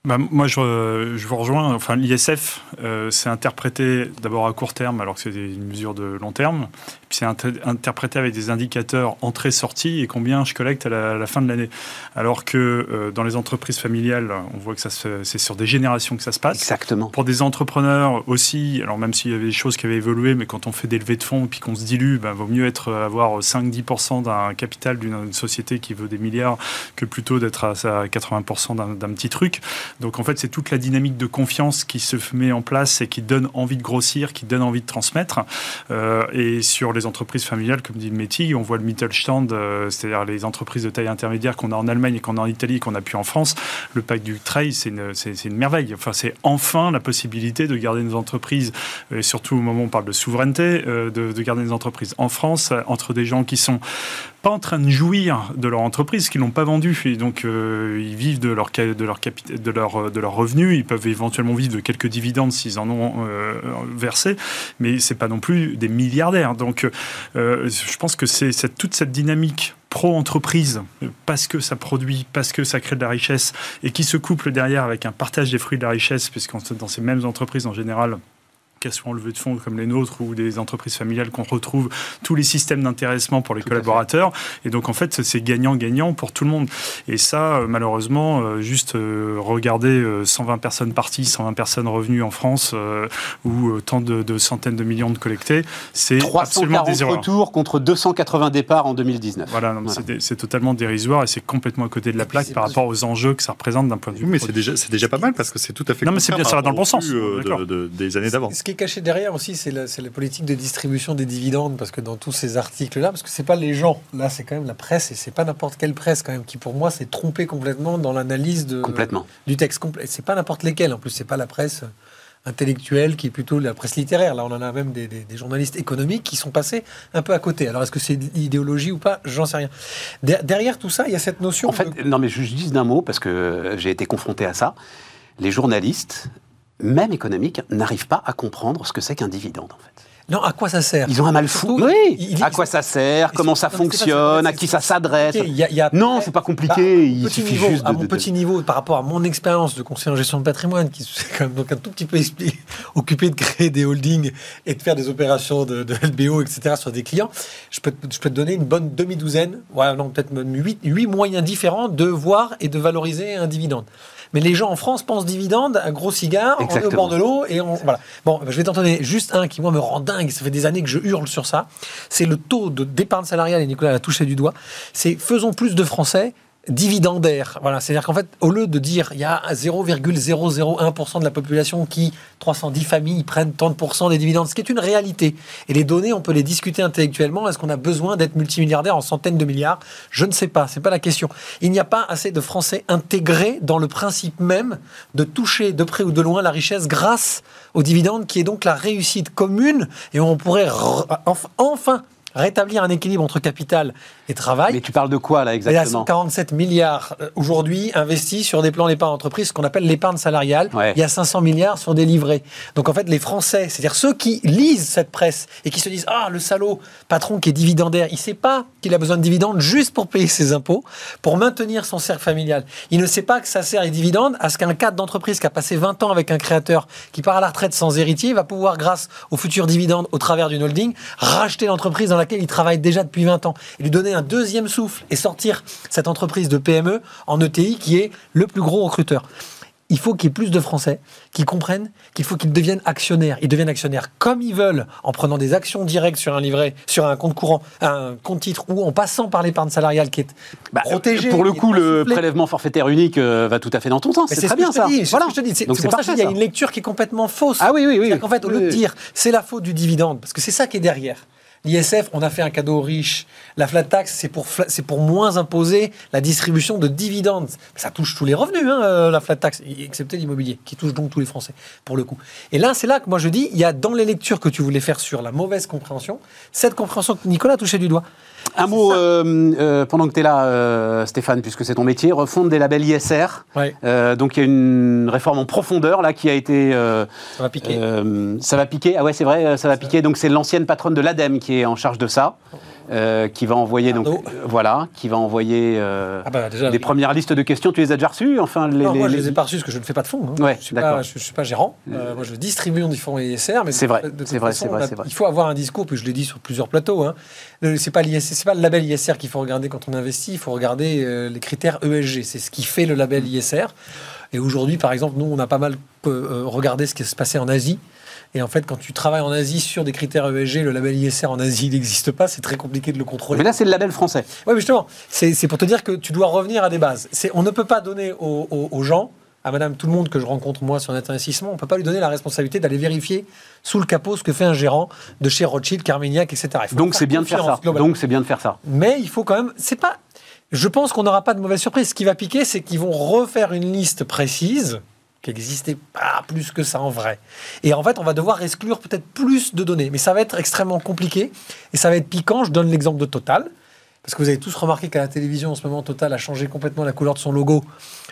Bah, moi, je, je vous rejoins. Enfin, l'ISF, euh, c'est interprété d'abord à court terme, alors que c'est une mesure de long terme. C'est inter- interprété avec des indicateurs entrée-sortie et combien je collecte à la, à la fin de l'année. Alors que euh, dans les entreprises familiales, on voit que c'est sur des générations que ça se passe. exactement. Pour des entrepreneurs aussi, alors même s'il y avait des choses qui avaient évolué, mais quand on fait des levées de fonds et puis qu'on se dilue, ben, vaut mieux être avoir 5-10% d'un capital d'une société qui veut des milliards que plutôt d'être à, à 80% d'un d'un petit truc. Donc en fait, c'est toute la dynamique de confiance qui se met en place et qui donne envie de grossir, qui donne envie de transmettre. Euh, et sur les entreprises familiales, comme dit le métier, on voit le Mittelstand, euh, c'est-à-dire les entreprises de taille intermédiaire qu'on a en Allemagne et qu'on a en Italie et qu'on a pu en France. Le pacte du trade, c'est une, merveille. Enfin, c'est enfin la possibilité de garder nos entreprises, et surtout au moment où on parle de souveraineté, euh, de, de garder nos entreprises en France, euh, entre des gens qui sont pas en train de jouir de leur entreprise, qui l'ont pas vendue, et donc euh, ils vivent de leur, de, leur de, leur, de leur revenu, ils peuvent éventuellement vivre de quelques dividendes s'ils en ont euh, versé, mais c'est pas non plus des milliardaires. Donc euh, je pense que c'est toute cette dynamique pro-entreprise, euh, parce que ça produit, parce que ça crée de la richesse, et qui se couple derrière avec un partage des fruits de la richesse, puisque dans ces mêmes entreprises en général, qu'elles soient en levée de fonds comme les nôtres ou des entreprises familiales qu'on retrouve tous les systèmes d'intéressement pour les Tout collaborateurs. Et donc, en fait, c'est gagnant-gagnant pour tout le monde. Et ça, euh, malheureusement, euh, juste euh, regarder euh, 120 personnes parties, 120 personnes revenues en France ou tant de, de centaines de millions de collectés, c'est absolument 340 désirable. retours contre 280 départs en 2019. Voilà, c'est totalement dérisoire et c'est complètement à côté de la plaque par rapport aux enjeux que ça représente d'un point de vue. Oui, mais c'est déjà, c'est déjà pas mal parce que c'est tout à fait Non, mais c'est bien, ça va dans le bon sens, euh, de- de- des années d'avant. Ce qui est caché derrière aussi, c'est la, c'est la politique de distribution des dividendes, parce que dans tous ces articles-là, parce que c'est pas les gens, là c'est quand même la presse, et c'est pas n'importe quelle presse quand même, qui pour moi s'est trompée complètement dans l'analyse de, Complètement. du texte. C'est pas n'importe lesquels, en plus c'est pas la presse intellectuelle qui est plutôt la presse littéraire. Là on en a même des, des- des journalistes économiques qui sont passés un peu à côté. Alors est-ce que c'est l'idéologie ou pas? J'en sais rien. Der- derrière tout ça, il y a cette notion En fait, de... non, mais je dis d'un mot, parce que j'ai été confronté à ça. Les journalistes, même économiques, n'arrivent pas à comprendre ce que c'est qu'un dividende, en fait. Non, à quoi ça sert? Ils ont un mal fou. Oui. il- à quoi ça sert? Comment ça fonctionne? À qui ça s'adresse? Il il Non, c'est pas Bah, compliqué. il petit suffit niveau, juste à de- mon de- petit niveau, par rapport à mon expérience de conseiller en gestion de patrimoine, qui c'est quand même donc un tout petit peu occupé de créer des holdings et de faire des opérations de, LBO, etc. sur des clients, je peux, te- je peux te donner une bonne demi-douzaine, ouais, non, peut-être même huit, huit moyens différents de voir et de valoriser un dividende. Mais les gens en France pensent dividende, un gros cigare, on est au Exactement. bord de l'eau et on, voilà. Bon, je vais t'en donner juste un qui, moi, me rend dingue. Ça fait des années que je hurle sur ça. C'est le taux de d'épargne salariale, et Nicolas l'a touché du doigt. C'est faisons plus de Français dividendaires. Voilà, c'est-à-dire qu'en fait, au lieu de dire il y a 0,001% de la population qui, 310 familles, prennent 30% des dividendes, ce qui est une réalité. Et les données, on peut les discuter intellectuellement. Est-ce qu'on a besoin d'être multimilliardaire en centaines de milliards? Je ne sais pas, c'est pas la question. Il n'y a pas assez de Français intégrés dans le principe même de toucher de près ou de loin la richesse grâce aux dividendes, qui est donc la réussite commune, et on pourrait enfin rétablir un équilibre entre capital et travail. Mais tu parles de quoi là Il y a exactement 147 milliards euh, aujourd'hui investis sur des plans d'épargne entreprise, ce qu'on appelle l'épargne salariale. Ouais. Il y a 500 milliards sur des livrets. Donc en fait, les Français, c'est-à-dire ceux qui lisent cette presse et qui se disent Ah, le salaud, patron qui est dividendaire, il ne sait pas qu'il a besoin de dividendes juste pour payer ses impôts, pour maintenir son cercle familial. Il ne sait pas que ça sert les dividendes à ce qu'un cadre d'entreprise qui a passé 20 ans avec un créateur qui part à la retraite sans héritier va pouvoir, grâce aux futurs dividendes au travers d'une holding, racheter l'entreprise dans laquelle il travaille déjà depuis 20 ans et lui donner un deuxième souffle et sortir cette entreprise de PME en ETI qui est le plus gros recruteur. Il faut qu'il y ait plus de Français qui comprennent qu'il faut qu'ils deviennent actionnaires. Ils deviennent actionnaires comme ils veulent, en prenant des actions directes sur un livret, sur un compte courant, un compte titre, ou en passant par l'épargne salariale qui est Bah, protégée. Pour le coup, le prélèvement forfaitaire unique euh, va tout à fait dans ton sens. C'est ce très bien ça. dis, Voilà. ce que je te dis. C'est pour ça qu'il y a une lecture qui est complètement fausse. Ah oui, oui, oui. Qu'en fait, au lieu de dire c'est la faute du dividende, parce que c'est ça qui est derrière. L'ISF, on a fait un cadeau aux riches. La flat tax, c'est pour, c'est pour moins imposer la distribution de dividendes. Ça touche tous les revenus, hein, euh, la flat tax, excepté l'immobilier, qui touche donc tous les Français, pour le coup. Et là, c'est là que moi je dis, il y a dans les lectures que tu voulais faire sur la mauvaise compréhension, cette compréhension que Nicolas a touché du doigt. Un mot euh, euh, pendant que tu es là, euh, Stéphane, puisque c'est ton métier, refonte des labels ISR. Ouais. Donc il y a une réforme en profondeur là qui a été. Ça va piquer. ça va piquer. Ah ouais, c'est vrai, ça va piquer. Donc c'est l'ancienne patronne de l'ADEME qui est en charge de ça, euh, qui va envoyer donc Pardon. euh, voilà, qui va envoyer euh, Ah bah, déjà, des premières listes de questions. Tu les as déjà reçues Enfin, les, Non, moi, les- je les ai pas reçus parce que je ne fais pas de fonds. hein. Ouais, je suis pas, je, je suis pas gérant. Euh, moi, je distribue des fonds ISR. Mais C'est vrai, c'est vrai, c'est vrai. Il faut avoir un discours, puis je l'ai dit sur plusieurs plateaux. Hein. C'est pas c'est pas le label ISR qu'il faut regarder quand on investit. Il faut regarder les critères ESG. C'est ce qui fait le label ISR. Et aujourd'hui, par exemple, nous, on a pas mal regardé ce qui se passait en Asie. Et en fait, quand tu travailles en Asie sur des critères ESG, le label ISR en Asie, il n'existe pas. C'est très compliqué de le contrôler. Mais là, c'est le label français. Oui, mais justement, c'est pour te dire que tu dois revenir à des bases. On ne peut pas donner aux, aux- aux gens, à madame tout le monde que je rencontre moi sur Net Investissement, on ne peut pas lui donner la responsabilité d'aller vérifier sous le capot ce que fait un gérant de chez Rothschild, Carmignac, etc. Donc c'est bien de faire ça. Donc c'est bien de faire ça. Mais il faut quand même. C'est pas. Je pense qu'on n'aura pas de mauvaise surprise. Ce qui va piquer, c'est qu'ils vont refaire une liste précise qui n'existait pas plus que ça en vrai. Et en fait, on va devoir exclure peut-être plus de données. Mais ça va être extrêmement compliqué et ça va être piquant. Je donne l'exemple de Total. Parce que vous avez tous remarqué qu'à la télévision, en ce moment, Total a changé complètement la couleur de son logo.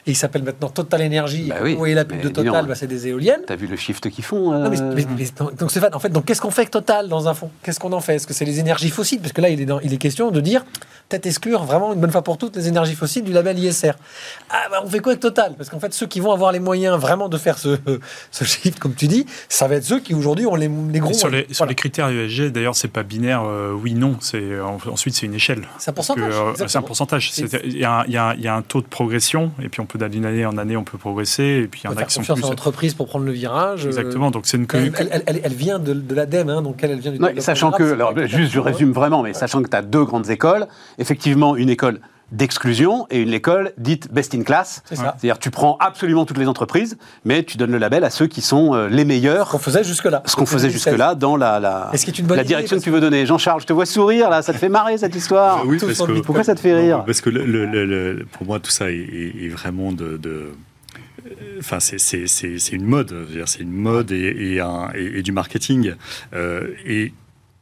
Et il s'appelle maintenant Total Énergie. Bah oui, vous voyez la pub de Total, bah, c'est des éoliennes. T'as vu le shift qu'ils font Non, mais, euh, mais- mais- donc, donc, Stéphane, en fait, donc qu'est-ce qu'on fait avec Total dans un fond? Qu'est-ce qu'on en fait? Est-ce que c'est les énergies fossiles? Parce que là, il est, dans- il est question de dire peut-être exclure vraiment une bonne fois pour toutes les énergies fossiles du label ISR. Ah, bah, on fait quoi avec Total? Parce qu'en fait, ceux qui vont avoir les moyens vraiment de faire ce, ce shift, comme tu dis, ça va être ceux qui aujourd'hui ont les, les gros. Et sur les, sur les critères ESG, d'ailleurs, c'est pas binaire euh, oui/non. C'est euh, en- ensuite c'est une échelle. C'est un pourcentage. euh, c'est un pourcentage. C'est- C'est- Il y, a un- il y un- y a un taux de progression, et puis on peut d'une année en année, on peut progresser, et puis il y a sont confiance plus. à l'entreprise pour prendre le virage. euh, Exactement. Donc c'est une Elle, elle- elle- elle vient de, de l'ADEME, hein, donc elle, elle vient du développement sachant que, c'est alors, juste je résume vraiment, mais sachant que tu as deux grandes écoles, effectivement une école d'exclusion et une école dite best in class. C'est ça. C'est-à-dire tu prends absolument toutes les entreprises, mais tu donnes le label à ceux qui sont euh, les meilleurs, qu'on faisait jusque-là. ce qu'on faisait jusque-là dans la, la, ce est une bonne la idée, direction que tu veux donner? Jean-Charles, je te vois sourire là, ça te fait marrer cette histoire. Ah oui, parce que. Pourquoi ça te fait rire? Parce que le- le- le- le- pour moi, tout ça est, est- est vraiment de. de- Enfin, c'est- c'est c'est- c'est une mode, c'est une mode et, et un- et- et du marketing. Euh, et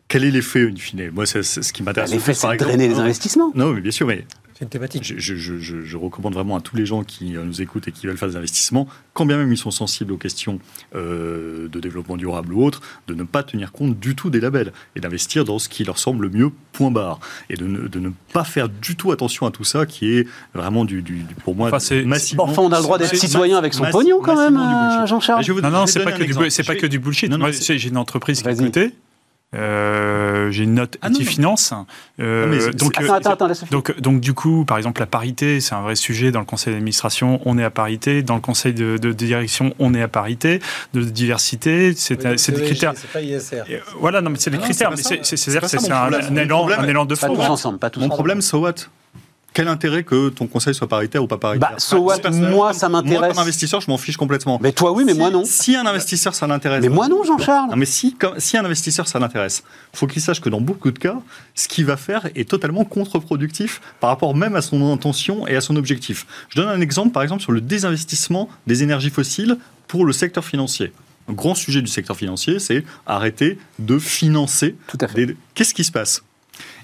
quel est l'effet, in fine Moi, c'est ce qui m'intéresse. le L'effet, c'est de exemple. drainer les Non, investissements. Non, mais bien sûr, mais C'est une thématique. je, je- je- je- je recommande vraiment à tous les gens qui euh, nous écoutent et qui veulent faire des investissements, quand bien même ils sont sensibles aux questions euh, de développement durable ou autres, de ne pas tenir compte du tout des labels et d'investir dans ce qui leur semble le mieux, point barre. Et de ne, de ne pas faire du tout attention à tout ça qui est vraiment du, du- du- pour moi, Enfin, c'est- massivement. Enfin, on a le droit d'être citoyen avec son pognon quand même, euh, Jean-Charles. Je vais vous- Non, non, c'est pas, que du, pas vais- que du bullshit. Non, non, Moi, c'est- c'est- j'ai une entreprise qui est. Euh, j'ai une note Ah. Finance. Euh, Ah, c'est- donc, Attends, euh, attends, attends, laisse donc, donc, du coup, par exemple, la parité, c'est un vrai sujet dans le conseil d'administration. On est à parité. Dans le conseil de, de direction, on est à parité. De diversité, c'est Oui, c'est des ESG, critères. C'est pas ISR. Et, euh, Voilà, non, mais c'est des critères. c'est pas pas un, un élan, un élan de Pas fond. tous ensemble, pas tous Mon problème, so what? Quel intérêt que ton conseil soit paritaire ou pas paritaire Bah, so what Personnellement, Moi, ça Moi, m'intéresse. comme investisseur, je m'en fiche complètement. Mais toi, oui, mais Si- moi, non. Si un investisseur, ça l'intéresse. Mais moi, non, Jean-Charles. Non, mais si, comme- si un investisseur, ça l'intéresse, faut qu'il sache que dans beaucoup de cas, ce qu'il va faire est totalement contre-productif par rapport même à son intention et à son objectif. Je donne un exemple, par exemple, sur le désinvestissement des énergies fossiles pour le secteur financier. Un grand sujet du secteur financier, c'est arrêter de financer Tout à fait. des- Qu'est-ce qui se passe?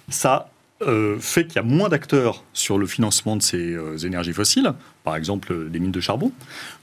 Ça euh, fait qu'il y a moins d'acteurs sur le financement de ces euh, énergies fossiles, par exemple euh, des mines de charbon.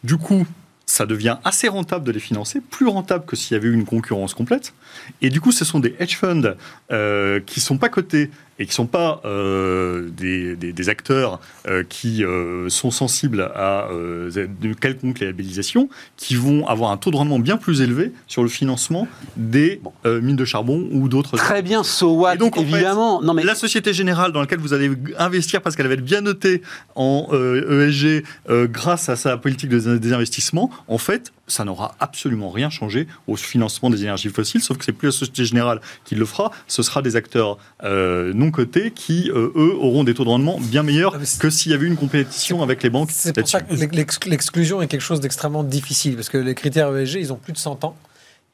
Du coup, ça devient assez rentable de les financer, plus rentable que s'il y avait eu une concurrence complète. Et du coup, ce sont des hedge funds euh, qui sont pas cotés et qui sont pas euh, des, des- des acteurs euh, qui euh, sont sensibles à de quelconque labellisation, qui vont avoir un taux de rendement bien plus élevé sur le financement des mines de charbon ou d'autres Très bien, so what, Et donc, en fait, évidemment. non, mais la Société Générale dans laquelle vous allez investir parce qu'elle va être bien notée en ESG euh, grâce à sa politique de désinvestissement, en fait, ça n'aura absolument rien changé au financement des énergies fossiles, sauf que c'est plus la Société Générale qui le fera, ce sera des acteurs euh, non cotés qui, euh, eux, auront des taux de rendement bien meilleurs Ah, que s'il y avait une compétition avec les banques C'est pour ça que l'ex- l'exclusion est quelque chose d'extrêmement difficile, parce que les critères ESG, ils ont plus de 100 ans.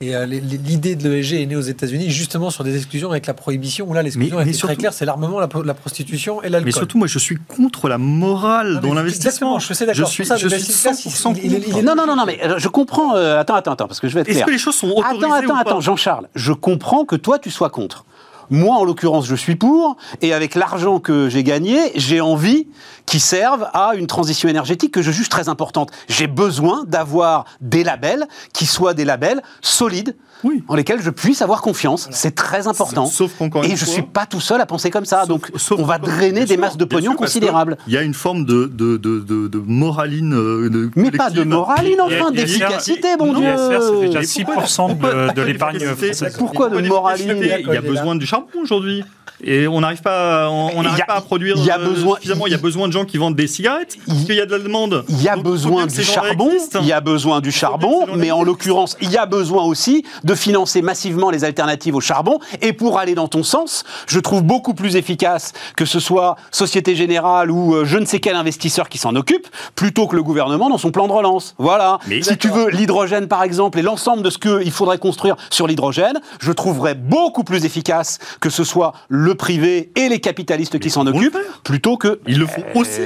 Et euh, l'idée de l'ESG est née aux États-Unis justement sur des exclusions avec la prohibition, où là l'exclusion mais très surtout- claire, c'est l'armement, la, la prostitution et l'alcool. Mais surtout, moi, je suis contre la morale Non, dans l'investissement. exactement, je sais d'accord. Je suis, ça, je le suis best-in-class, 100% il- il- il- contre. Non, non, non, non, mais euh, je comprends. euh, attends, attends, attends, parce que je vais être Est-ce clair. que les choses sont autorisées Attends, attends, ou pas attends, Jean-Charles, je comprends que toi, tu sois contre. Moi, en l'occurrence, je suis pour, et avec l'argent que j'ai gagné, j'ai envie qu'il serve à une transition énergétique que je juge très importante. J'ai besoin d'avoir des labels qui soient des labels solides, Oui. en lesquels je puisse avoir confiance. C'est très important. Sauf qu'encore et une je fois- suis pas tout seul à penser comme ça. Sauf- donc, sauf on va drainer des sûr, masses de pognon sûr, considérables. Il y a une forme de, de, de, de, de moraline. euh, de Mais pas de moraline, enfin, d'efficacité, bon Dieu. C'est déjà Mais 6% de, l'épargne française. Pourquoi de moraline Il y a besoin du charbon aujourd'hui. Et on n'arrive pas, à- on n'arrive pas à produire y a euh, besoin- suffisamment. Il y a besoin de gens qui vendent des cigarettes. Parce Il- qu'il y a de la demande. Il y a Donc, besoin du charbon, il y a besoin du charbon, mais en l'occurrence, il y a besoin aussi de financer massivement les alternatives au charbon. Et pour aller dans ton sens, je trouve beaucoup plus efficace que ce soit Société Générale ou euh, je ne sais quel investisseur qui s'en occupe, plutôt que le gouvernement dans son plan de relance. Voilà. Mais si tu veux l'hydrogène, par exemple, et l'ensemble de ce qu'il faudrait construire sur l'hydrogène, je trouverais beaucoup plus efficace que ce soit le privé et les capitalistes qui s'en ils occupent, plutôt que Ils le font aussi.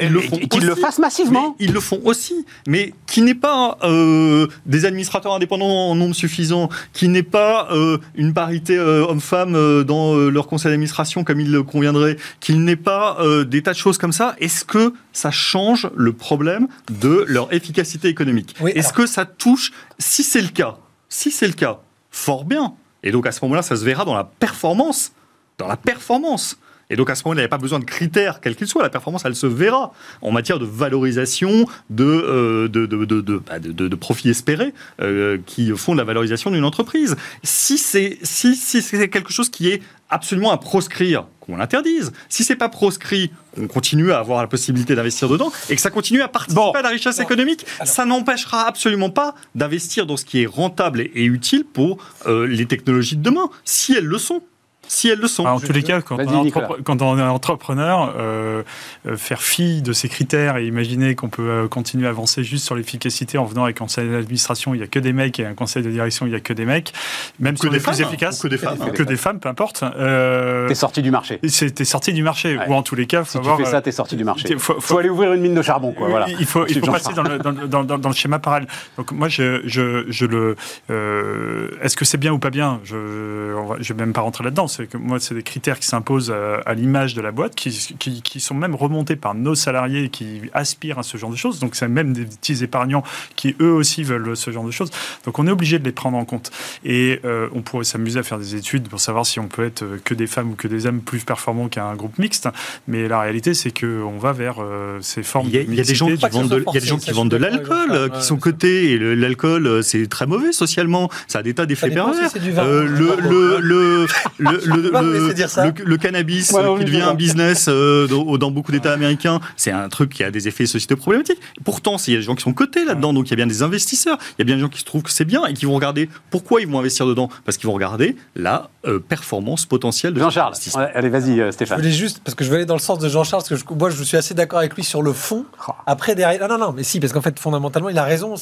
Ils le font et qu'ils le aussi. fassent massivement. Mais ils le font aussi. Mais qui n'est pas euh, des administrateurs indépendants en nombre suffisant, qui n'est pas euh, une parité euh, homme-femme euh, dans euh, leur conseil d'administration comme il le conviendrait, qu'il n'est pas euh, des tas de choses comme ça. Est-ce que ça change le problème de leur efficacité économique? Oui, Est-ce alors- que ça touche Si c'est le cas, si c'est le cas, fort bien. Et donc à ce moment-là, ça se verra dans la performance. Dans la performance. Et donc à ce moment-là, il n'y a pas besoin de critères, quels qu'ils soient. La performance, elle se verra en matière de valorisation, de, euh, de, de, de, de, bah, profits espérés euh, qui font de la valorisation d'une entreprise. Si c'est si, si c'est quelque chose qui est absolument à proscrire, qu'on l'interdise. Si c'est pas proscrit, qu'on continue à avoir la possibilité d'investir dedans et que ça continue à participer Bon. à la richesse économique, Alors- ça n'empêchera absolument pas d'investir dans ce qui est rentable et, et utile pour euh, les technologies de demain, si elles le sont. Si elles le sont. Ah, en tous les cas, quand, on, est Nicolas. entrepre- quand on est entrepreneur, euh, euh, faire fi de ces critères et imaginer qu'on peut euh, continuer à avancer juste sur l'efficacité en venant avec un conseil d'administration, il n'y a que des mecs, et un conseil de direction, il n'y a que des mecs, même que si on des est plus femmes, efficace, que des femmes. que des femmes, peu importe. Euh, T'es sorti du marché. C'était sorti du marché. Ouais. Ou en tous les cas, faut Si tu avoir, fais euh, ça, t'es sorti du marché. faut- Faut, faut- aller ouvrir une mine de charbon, quoi. Voilà. Il faut, il faut passer dans le, dans, le- dans- dans- dans le schéma parallèle. Donc moi, je, je, je le. euh, Est-ce que c'est bien ou pas bien? Je ne vais même pas rentrer là-dedans. C'est que moi, c'est des critères qui s'imposent à, à l'image de la boîte, qui, qui, qui sont même remontés par nos salariés qui aspirent à ce genre de choses. Donc, c'est même des petits épargnants qui, eux aussi, veulent ce genre de choses. Donc, on est obligé de les prendre en compte. Et euh, on pourrait s'amuser à faire des études pour savoir si on peut être que des femmes ou que des hommes plus performants qu'un groupe mixte. Mais la réalité, c'est qu'on va vers euh, ces formes Il y a, y a des gens qui vendent de, il y a des gens qui vendent de l'alcool, euh, qui sont cotés, et l'alcool, euh, c'est très mauvais socialement. Ça a des tas d'effets pervers. c'est du vin. Euh, le, le, le, le, cannabis Ouais, qui devient un business euh, dans, dans beaucoup d'États américains, c'est un truc qui a des effets sociétaux problématiques. Pourtant, il y a des gens qui sont cotés là-dedans, donc il y a bien des investisseurs, il y a bien des gens qui se trouvent que c'est bien et qui vont regarder pourquoi ils vont investir dedans. Parce qu'ils vont regarder la euh, performance potentielle de Jean-Charles, allez, vas-y, euh, Je Stéphane. voulais juste, parce que je vais aller dans le sens de Jean-Charles, parce que je- moi je suis assez d'accord avec lui sur le fond. Après, derrière. Non, non, non, mais si, parce qu'en fait, fondamentalement, il a raison.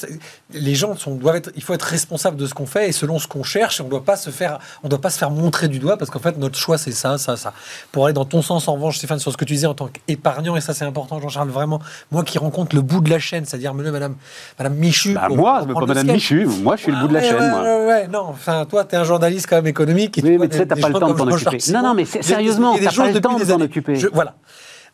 Les gens sont, doivent être. Il faut être responsable de ce qu'on fait et selon ce qu'on cherche. On ne doit pas se faire, on doit pas se faire montrer du doigt parce qu'en fait, notre choix, c'est ça, ça, ça. Pour aller dans ton sens, en revanche, Stéphane, sur ce que tu disais en tant qu'épargnant, et ça, c'est important, Jean-Charles, vraiment, moi qui rencontre le bout de la chaîne, c'est-à-dire madame, madame Michu. Bah, moi, pas Madame. Michu, moi je suis le bout de la Ouais, chaîne, ouais, moi. Ouais, non, enfin, toi, t'es un journaliste quand même économique. et Oui, mais tu sais, t'as pas le temps de t'en occuper. Non, non, mais sérieusement, t'as pas le temps de t'en occuper. Voilà.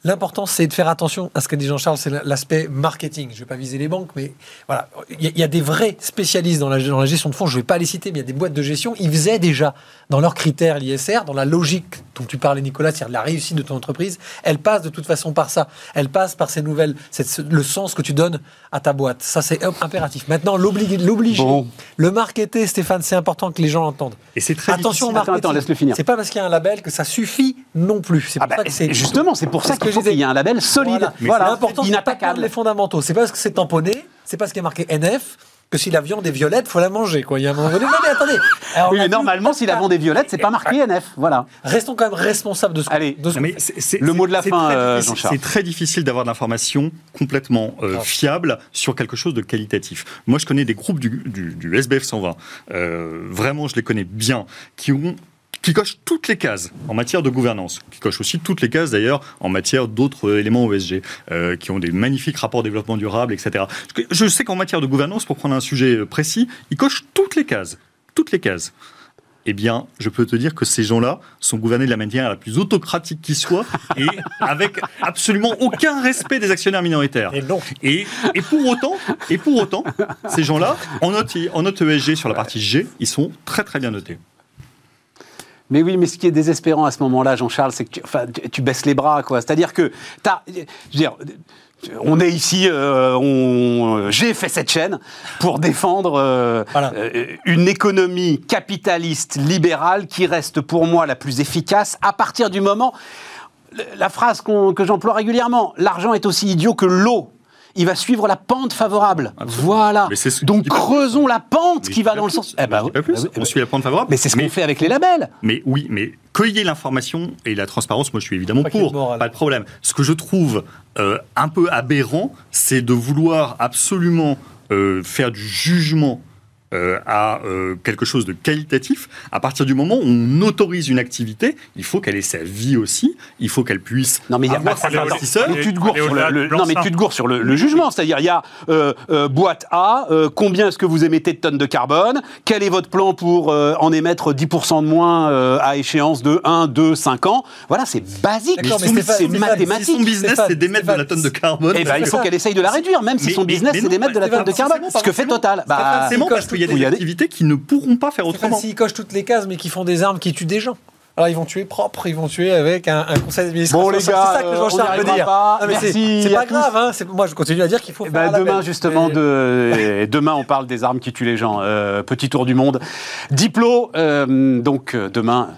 L'important, c'est de faire attention à ce que dit Jean-Charles, c'est l'aspect marketing. Je ne vais pas viser les banques, mais voilà. Il y, a- il y a des vrais spécialistes dans la, dans la gestion de fonds, je ne vais pas les citer, mais il y a des boîtes de gestion. Ils faisaient déjà, dans leurs critères l'ISR, dans la logique dont tu parlais, Nicolas, c'est-à-dire la réussite de ton entreprise, elle passe de toute façon par ça. Elle passe par ces nouvelles, cette- le sens que tu donnes à ta boîte. Ça, c'est impératif. Maintenant, l'obliger, Bon. le marketer, Stéphane, c'est important que les gens l'entendent. Et c'est très Attention au difficile. marketing. Attends, attends, laisse-le finir. C'est pas parce qu'il y a un label que ça suffit non plus. C'est Ah bah, justement, c'est pour ça qu'il qu'il y ait un label solide. Voilà. Voilà, L'important, perdre inattaquable. les fondamentaux. C'est pas parce que c'est tamponné, c'est pas parce qu'il y a marqué NF que si la viande est violette, faut la manger. Quoi. Il y a un moment donné. Non, mais attendez. Alors, Oui, a mais normalement, si la viande est violette, c'est pas marqué NF. Voilà. Restons quand même responsables de ce Allez. de ce mais c'est- c'est- Le mot de la fin, euh, Jean-Charles. C'est très difficile d'avoir de l'information complètement euh, fiable sur quelque chose de qualitatif. Moi, je connais des groupes du, du- du SBF 120, euh, vraiment, je les connais bien, qui ont qui cochent toutes les cases en matière de gouvernance, qui cochent aussi toutes les cases d'ailleurs en matière d'autres euh, éléments OSG, euh, qui ont des magnifiques rapports développement durable, etc. Je- sais qu'en matière de gouvernance, pour prendre un sujet euh, précis, ils cochent toutes les cases, toutes les cases eh bien, je peux te dire que ces gens-là sont gouvernés de la manière la plus autocratique qui soit et avec absolument aucun respect des actionnaires minoritaires. Et non. Et, et pour autant, et pour autant, ces gens-là, en note, en note ESG sur la partie G, ils sont très très bien notés. Mais oui, mais ce qui est désespérant à ce moment-là, Jean-Charles, c'est que tu, enfin, tu, baisses les bras, quoi. C'est-à-dire que t'as, je veux dire, on est ici, euh, on, j'ai fait cette chaîne pour défendre euh, Voilà. euh, une économie capitaliste libérale qui reste pour moi la plus efficace à partir du moment. La phrase que j'emploie régulièrement, l'argent est aussi idiot que l'eau. Il va suivre la pente favorable. Voilà. Ce Donc creusons la pente Mais qui va dans le sens. Eh ben, pas plus. bah oui, On suit la pente favorable. mais c'est ce qu'on fait avec les labels. Mais oui, mais cueillir l'information et la transparence, moi je suis évidemment pour, pas de problème. Ce que je trouve euh, un peu aberrant, c'est de vouloir absolument euh, faire du jugement euh, à euh, quelque chose de qualitatif. À partir du moment où on autorise une activité, il faut qu'elle ait sa vie aussi, il faut qu'elle puisse Non mais il y a mais tu te gourres sur le, non mais tu te gourres sur le, le jugement, c'est-à-dire il y a euh, euh, boîte A, euh, combien est-ce que vous émettez de tonnes de carbone? Quel est votre plan pour euh, en émettre 10% de moins euh, à échéance de 1, 2, 5 ans? Voilà, c'est basique, c'est mathématique. Si son business, c'est d'émettre de la tonne de carbone. Eh ben, il faut qu'elle essaye de la réduire, même si son business c'est d'émettre de la tonne de carbone. Ce que fait forcément. Total. Bah, qu'il y a des activités qui ne pourront pas faire autrement. s'ils cochent toutes les cases, mais qui font des armes qui tuent des gens. Alors ils vont tuer propre, ils vont tuer avec un, un conseil d'administration. Bon, les C'est gars, ça que euh, Jean-Charles veut dire. pas. Non, mais c'est- Merci c'est pas grave. Hein. c'est- Moi, je continue à dire qu'il faut Eh faire label. demain justement Mais- de demain on parle des armes qui tuent les gens. Euh, petit tour du monde. Diplo. euh, donc demain,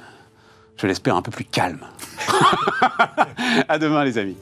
je l'espère un peu plus calme. à demain les amis.